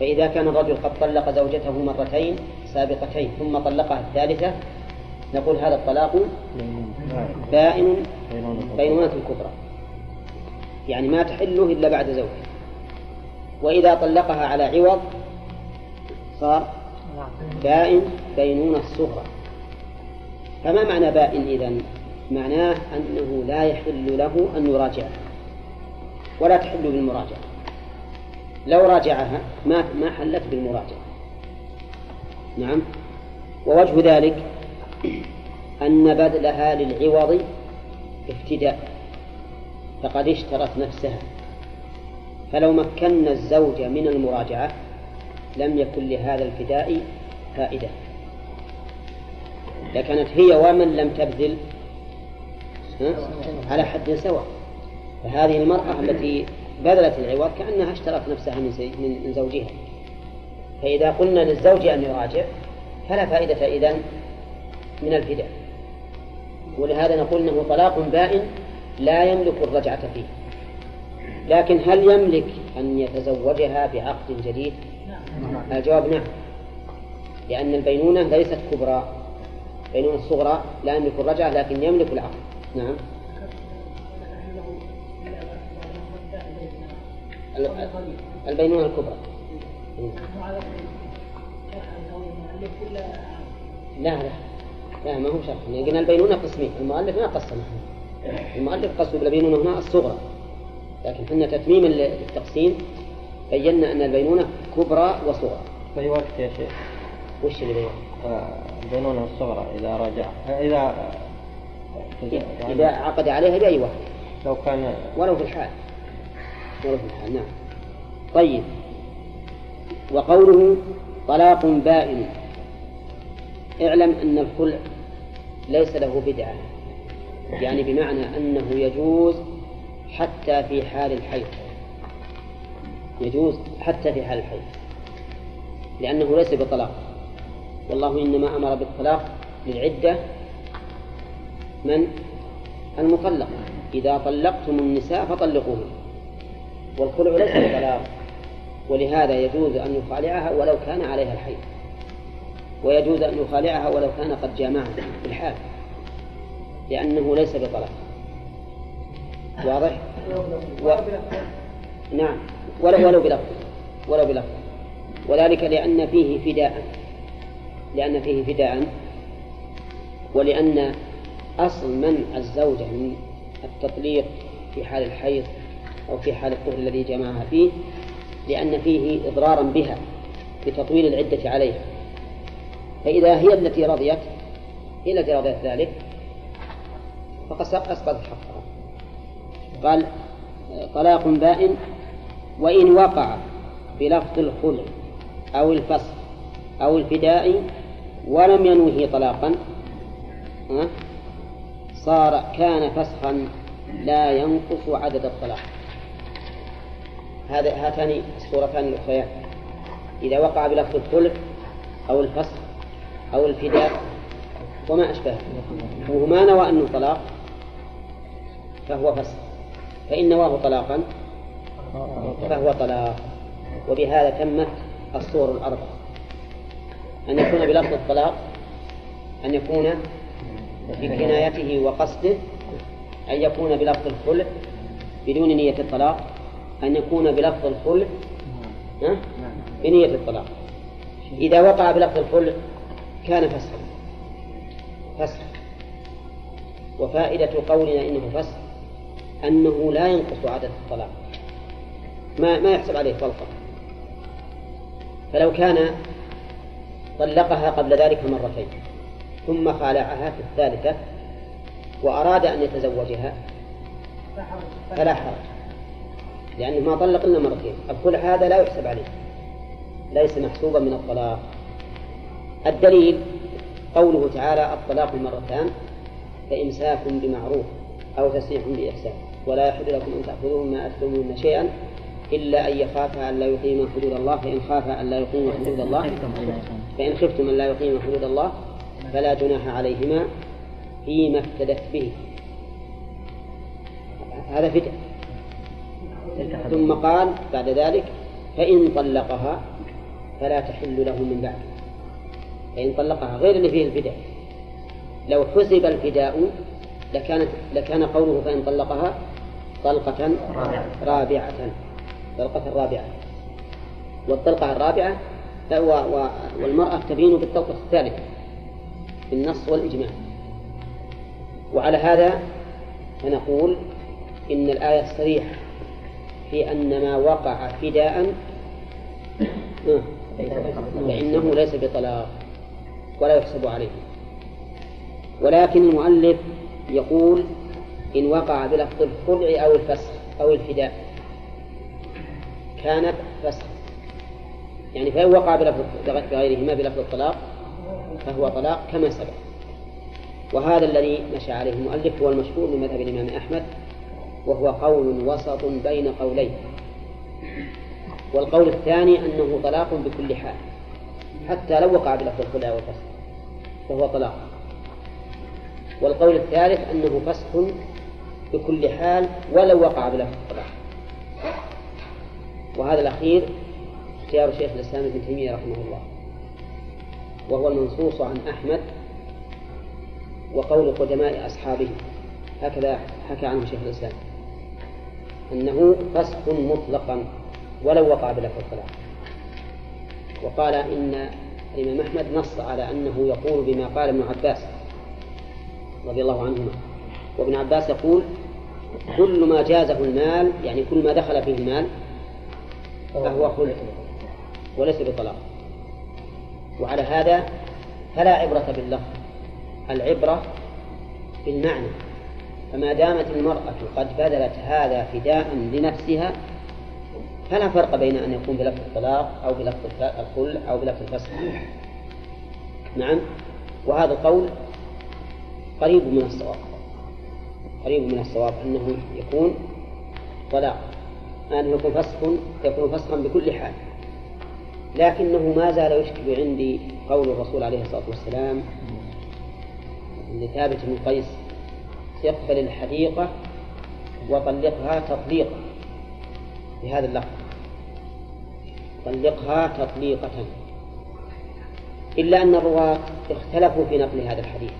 فإذا كان الرجل قد طلق زوجته مرتين سابقتين ثم طلقها الثالثة نقول هذا الطلاق بائن بينونة كبرى. يعني ما تحله إلا بعد زوج وإذا طلقها على عوض صار بائن بينونة صغرى. فما معنى بائن إذن؟ معناه أنه لا يحل له أن يراجعها ولا تحل بالمراجعة. لو راجعها ما ما حلت بالمراجعة. نعم. ووجه ذلك أن بذلها للعوض افتداء. فقد اشترت نفسها. فلو مكنا الزوج من المراجعة لم يكن لهذا الفداء فائدة. لكانت هي ومن لم تبذل على حد سواء. فهذه المرأة التي بذلت العوض كأنها اشترت نفسها من من زوجها. فإذا قلنا للزوج أن يراجع فلا فائدة إذن من الفداء ولهذا نقول إنه طلاق بائن لا يملك الرجعة فيه. لكن هل يملك أن يتزوجها بعقد جديد؟ الجواب نعم. لأن البينونة ليست كبرى. بينونة الصغرى لا يملك الرجعة لكن يملك العقد. نعم. البينونة الكبرى. لا لا. لا ما هو شرح. يعني قلنا البينونة قسمين. المؤلف ما قسمها المؤلف قسم بالبينونة هنا الصغرى. لكن حنا تتميما للتقسيم بينا أن البينونة كبرى وصغرى. في وقت يا شيخ؟ وش اللي بينونة؟ آه، البينونة الصغرى إذا رجع. إذا إذا عقد عليها بأي واحد لو كان ولو في الحال. ولو في الحال نعم. طيب. وقوله طلاق بائن. اعلم أن الخلع ليس له بدعة. يعني بمعنى أنه يجوز حتى في حال الحيض. يجوز حتى في حال الحيض. لأنه ليس بطلاق. والله إنما أمر بالطلاق للعدة من؟ المطلقة إذا طلقتم النساء فطلقوهن. والخلع ليس بطلاق. ولهذا يجوز أن يخالعها ولو كان عليها الحيض. ويجوز أن يخالعها ولو كان قد جامعها في الحال. لأنه ليس بطلاق. واضح؟ و... نعم. ولو ولو بلفظ. ولو بلفظ. وذلك لأن فيه فداء. لأن فيه فداء. ولأن أصل منع الزوجة من التطليق في حال الحيض أو في حال الطهر الذي جمعها فيه لأن فيه إضرارا بها بتطويل العدة عليها. فإذا هي التي رضيت هي التي رضيت ذلك فقد أسقطت حقها. قال طلاق بائن وإن وقع بلفظ الخلع أو الفصل أو الفداء ولم ينوه طلاقا صار كان فسخا لا ينقص عدد الطلاق هذا هاتان الصورتان الأخريان. إذا وقع بلفظ الخلع أو الفسخ أو الفداء وما أشبهه وهو ما نوى أنه طلاق فهو فسخ. فإن نواه طلاقا فهو طلاق. وبهذا تمت الصور الأربعة. أن يكون بلفظ الطلاق أن يكون في كنايته وقصده أن يكون بلفظ الخلع بدون نية الطلاق. أن يكون بلفظ الخلع بنية الطلاق. إذا وقع بلفظ الخلع كان فسخا. فسخ وفائدة قولنا إنه فسخ أنه لا ينقص عدد الطلاق. ما ما يحسب عليه طلقة. فلو كان طلقها قبل ذلك مرتين. ثم خالعها في الثالثة وأراد أن يتزوجها فلا حرج. لأنه ما طلق إلا مرتين. الخلع هذا لا يحسب عليه. ليس محسوبا من الطلاق. الدليل قوله تعالى الطلاق مرتان فإمساك بمعروف أو تسريح بإحسان. ولا يحل لكم أن تأخذوا ما أتلمون شيئا إلا أن يخافا أن لا يقيما حدود الله. فإن خافا أن لا يقيما حدود الله. فإن خفتم أن لا يقيما حدود الله فلا جناح عليهما فيما افتدت به. هذا فدء ثم قال بعد ذلك فإن طلقها فلا تحل له من بعد. فإن طلقها غير اللي فيه الفداء. لو حسب الفداء لكانت لكان قوله فإن طلقها طلقة رابعة. طلقة رابعة. والطلقة الرابعة والمرأة تبين بالطلقة الثالثة. بالنص والإجماع. وعلى هذا فنقول إن الآية الصريحة في أن ما وقع فداء فإنه ليس بطلاق ولا يحسب عليه. ولكن المؤلف يقول إن وقع بلفظ الخلع أو الفسخ أو الفداء. كانت فسخ. يعني فإن وقع بلفظ بغيرهما بلفظ الطلاق فهو طلاق كما سبق. وهذا الذي مشى عليه المؤلف هو المشهور من مذهب الإمام أحمد وهو قول وسط بين قولين. والقول الثاني أنه طلاق بكل حال حتى لو وقع بلفظ الخلع والفسخ فهو طلاق. والقول الثالث أنه فسخ بكل حال ولو وقع بلفظ الطلاق وهذا الأخير اختيار شيخ الإسلام ابن تيمية رحمه الله. وهو المنصوص عن أحمد وقول قدماء أصحابه. هكذا حكى عنه شيخ الإسلام. أنه فسخ مطلقا ولو وقع بلفظ الطلاق وقال إن الإمام أحمد نص على أنه يقول بما قال ابن عباس رضي الله عنهما. وابن عباس يقول كل ما جازه المال يعني كل ما دخل فيه المال فهو خلع وليس بطلاق. وعلى هذا فلا عبرة باللفظ العبرة بالمعنى. فما دامت المرأة قد بذلت هذا فداء لنفسها فلا فرق بين أن يكون بلفظ الطلاق أو بلفظ الخلع أو بلفظ الفسخ. نعم. وهذا القول قريب من الصواب قريب من الصواب أنه يكون طلاق أنه يكون فسخ يكون فسخا بكل حال. لكنه ما زال يشكل عندي قول الرسول عليه الصلاة والسلام لثابت بن قيس يقبل الحديقة وطلقها تطليقا بهذا اللفظ. طلقها تطليقة إلا أن الرواة اختلفوا في نقل هذا الحديث.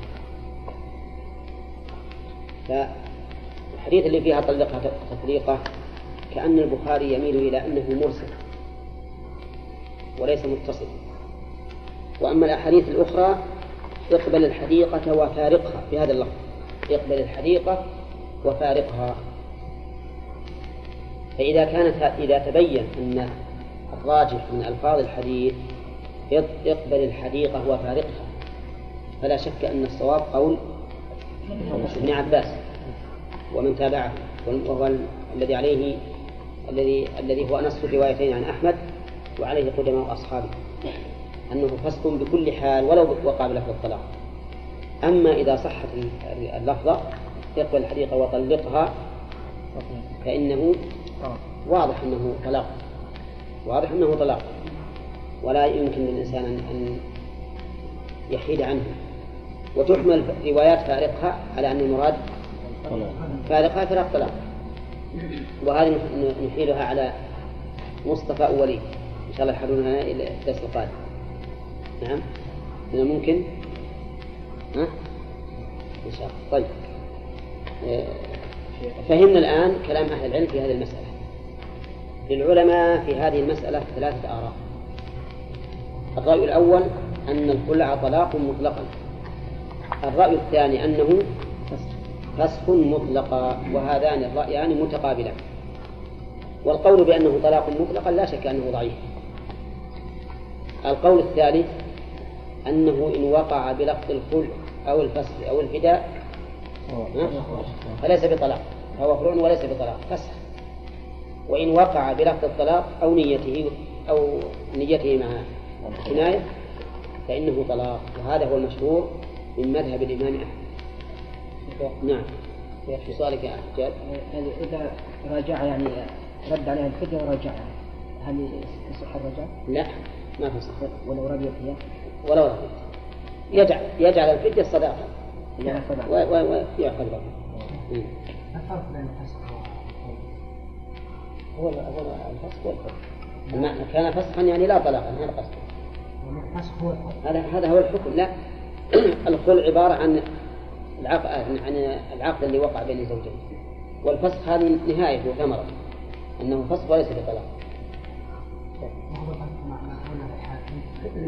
فالحديث اللي فيها طلقها تطليقة كأن البخاري يميل إلى أنه مرسل. وليس متصل. وأما الأحاديث الأخرى اقبل الحديقة وفارقها بهذا اللفظ. اقبل الحديقة وفارقها. فإذا كانت إذا تبين أن الراجح من ألفاظ الحديث اقبل الحديقة وفارقها. فلا شك أن الصواب قول ابن عباس ومن تابعه وهو الذي عليه الذي الذي هو نص الروايتين عن أحمد وعليه قدماء أصحابه أنه فسق بكل حال ولو وقع بلفظ الطلاق. أما إذا صحت اللفظة اقبل الحديقة وطلقها فإنه واضح أنه طلاق. واضح أنه طلاق. ولا يمكن للإنسان أن يحيد عنه. وتحمل روايات فارقها على أن المراد فارقها فراق طلاق. وهذه نحيلها على مصطفى أولي. إن شاء الله يحلونها إلى الدرس القادم نعم؟ من الممكن ها؟ إن شاء الله. طيب. آه، فهمنا الآن كلام أهل العلم في هذه المسألة. للعلماء في هذه المسألة ثلاثة آراء. الرأي الأول أن الخلع طلاق مطلقا. الرأي الثاني أنه فسخ مطلقا وهذان الرأيان متقابلان. والقول بأنه طلاق مطلقا لا شك أنه ضعيف. القول الثالث أنه إن وقع بلفظ الخلع أو الفسخ أو الفداء فليس بطلاق فهو خلع وليس بطلاق فسخ. وإن وقع بلفظ الطلاق أو نيته أو نيته مع كناية فإنه طلاق. وهذا هو المشهور من مذهب الإمام أحمد. نعم. في سؤالك يا حجاج يعني إذا راجع يعني رد عليها الفدية ورجعها هل يصح الرجع؟ لا. ما في صح ولو رضيت هي؟ ولو رضيت يجعل يجعل الفدية صداقة يعني صداقة ويأخذ بها الفرق بين الفسخ هو هو الفسخ والحكم المعنى كان فسخا يعني لا طلاقا هذا قصده الفسخ هو هذا هذا هو الحكم لا. الخلع عبارة عن العقد عن العقد اللي وقع بين الزوجين والفسخ هذه نهاية وثمرة أنه فسخ وليس بطلاق.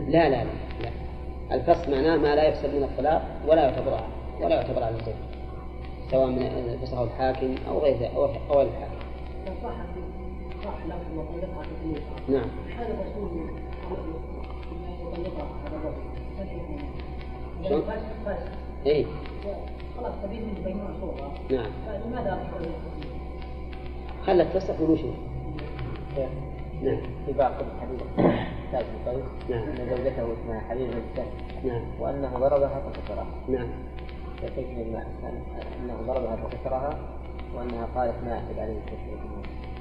لا لا لا. الفسخ معناه ما لا يحسب من الطلاق ولا يعتبر ولا يعتبر على الزوج سواء من فسخه الحاكم أو غير أو غير الحاكم. نعم؟ اي خلاص تبين من بينها صورة نعم. فلماذا خلت تفسخ ونشوف نعم. في بعض الحديث. سعد بن قيس نعم. أن زوجته اسمها حبيبة بن نعم. وأنه ضربها فكسرها. نعم. فكيف يجمع أنه ضربها فكسرها وأنها قالت ما أعتد عليه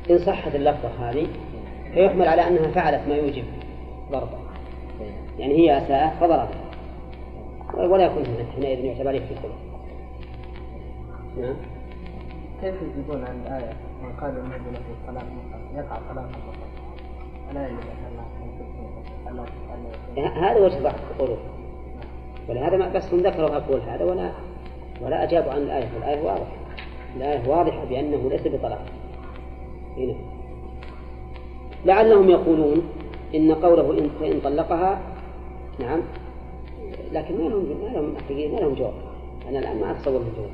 إن صحت اللفظة هذه فيحمل على أنها فعلت ما يوجب ضربه يعني هي أساءت فضربت ولا يكون حينئذ يعتبر عليه في الخلق نعم. كيف يجيبون عن الآية من قال له الطلاق يقع الله هذا وجه ضعف القلوب ولهذا ما بس هم ذكروا أقول هذا ولا ولا أجابوا عن الآية. والآية واضحة. الآية واضحة بأنه ليس بطلاق. هنا لعلهم يقولون إن قوله إن فإن طلقها نعم. لكن ما لهم ما لهم ما لهم جواب. أنا الآن ما أتصور لهم جواب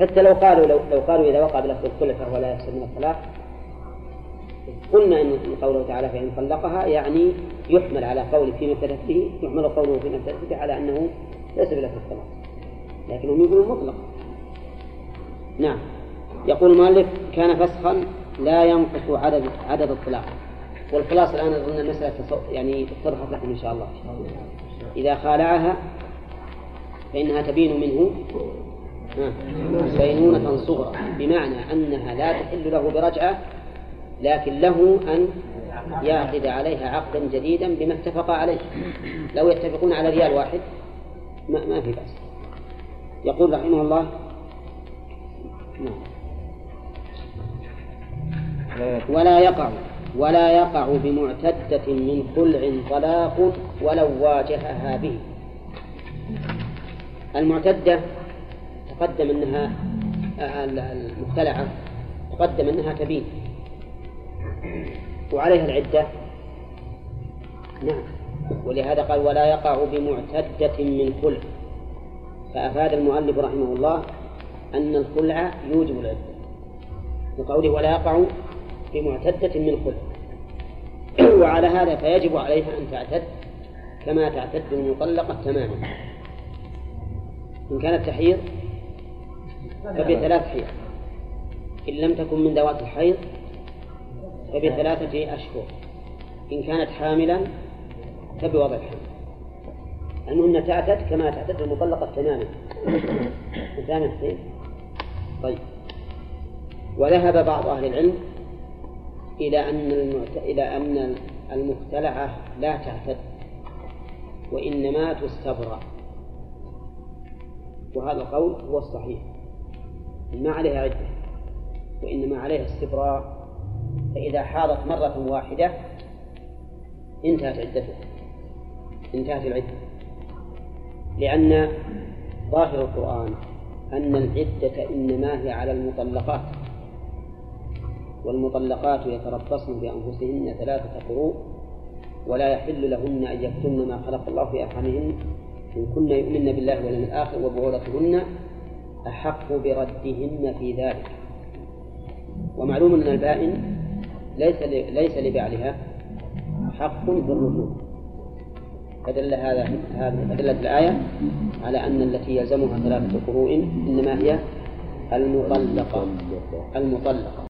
حتى لو قالوا لو, لو قالوا إذا وقع بلفظ الخلع فهو لا يحسب من الطلاق قلنا إن قوله تعالى فإن طلقها يعني يحمل على قول فيما ابتدت يحمل قوله فيما ابتدت على أنه ليس بلفظ الطلاق. لكنهم يقولون مطلق. نعم. يقول المؤلف كان فسخا لا ينقص عدد عدد الطلاق. والخلاصة الآن أظن المسألة يعني اتضحت لكم إن شاء الله. إذا خالعها فإنها تبين منه. بينونة صغرى بمعنى أنها لا تحل له برجعة لكن له أن يعقد عليها عقدا جديدا بما اتفق عليه. لو يتفقون على ريال واحد ما, ما في بأس. يقول رحمه الله نعم ولا يقع ولا يقع بمعتدة من خلع طلاق ولو واجهها به. المعتدة تقدم أنها المختلعة تقدم أنها تبين وعليها العدة. نعم. ولهذا قال ولا يقع بمعتدة من خلع. فأفاد المؤلف رحمه الله أن الخلع يوجب العدة. بقوله ولا يقع بمعتدة من خلع. وعلى هذا فيجب عليها أن تعتد كما تعتد المطلقة تماما. إن كانت تحيض فبثلاث حيض. إن لم تكن من ذوات الحيض فبثلاثة أشهر. إن كانت حاملا فبوضع الحمل. المهم تعتد كما تعتد المطلقة تماما. فاهم حسين؟ طيب. وذهب بعض أهل العلم إلى أن المعت... إلى أن المختلعة لا تعتد وإنما تستبرأ. وهذا القول هو الصحيح. ما عليها عدة وإنما عليها استبراء فإذا حاضت مرة واحدة انتهت عدتها انتهت العدة. لأن ظاهر القرآن أن العدة إنما هي على المطلقات والمطلقات يتربصن بأنفسهن ثلاثة قروء ولا يحل لهن أن يكتمن ما خلق الله في أرحامهن. إن كن يؤمن بالله واليوم الآخر وبعولتهن أحق بردهن في ذلك. ومعلوم أن البائن ليس ليس لبعلها حق في الرجوع فدل هذا هذه أدلة الآية على أن التي يلزمها ثلاثة قروء إنما هي المطلقة. المطلقة.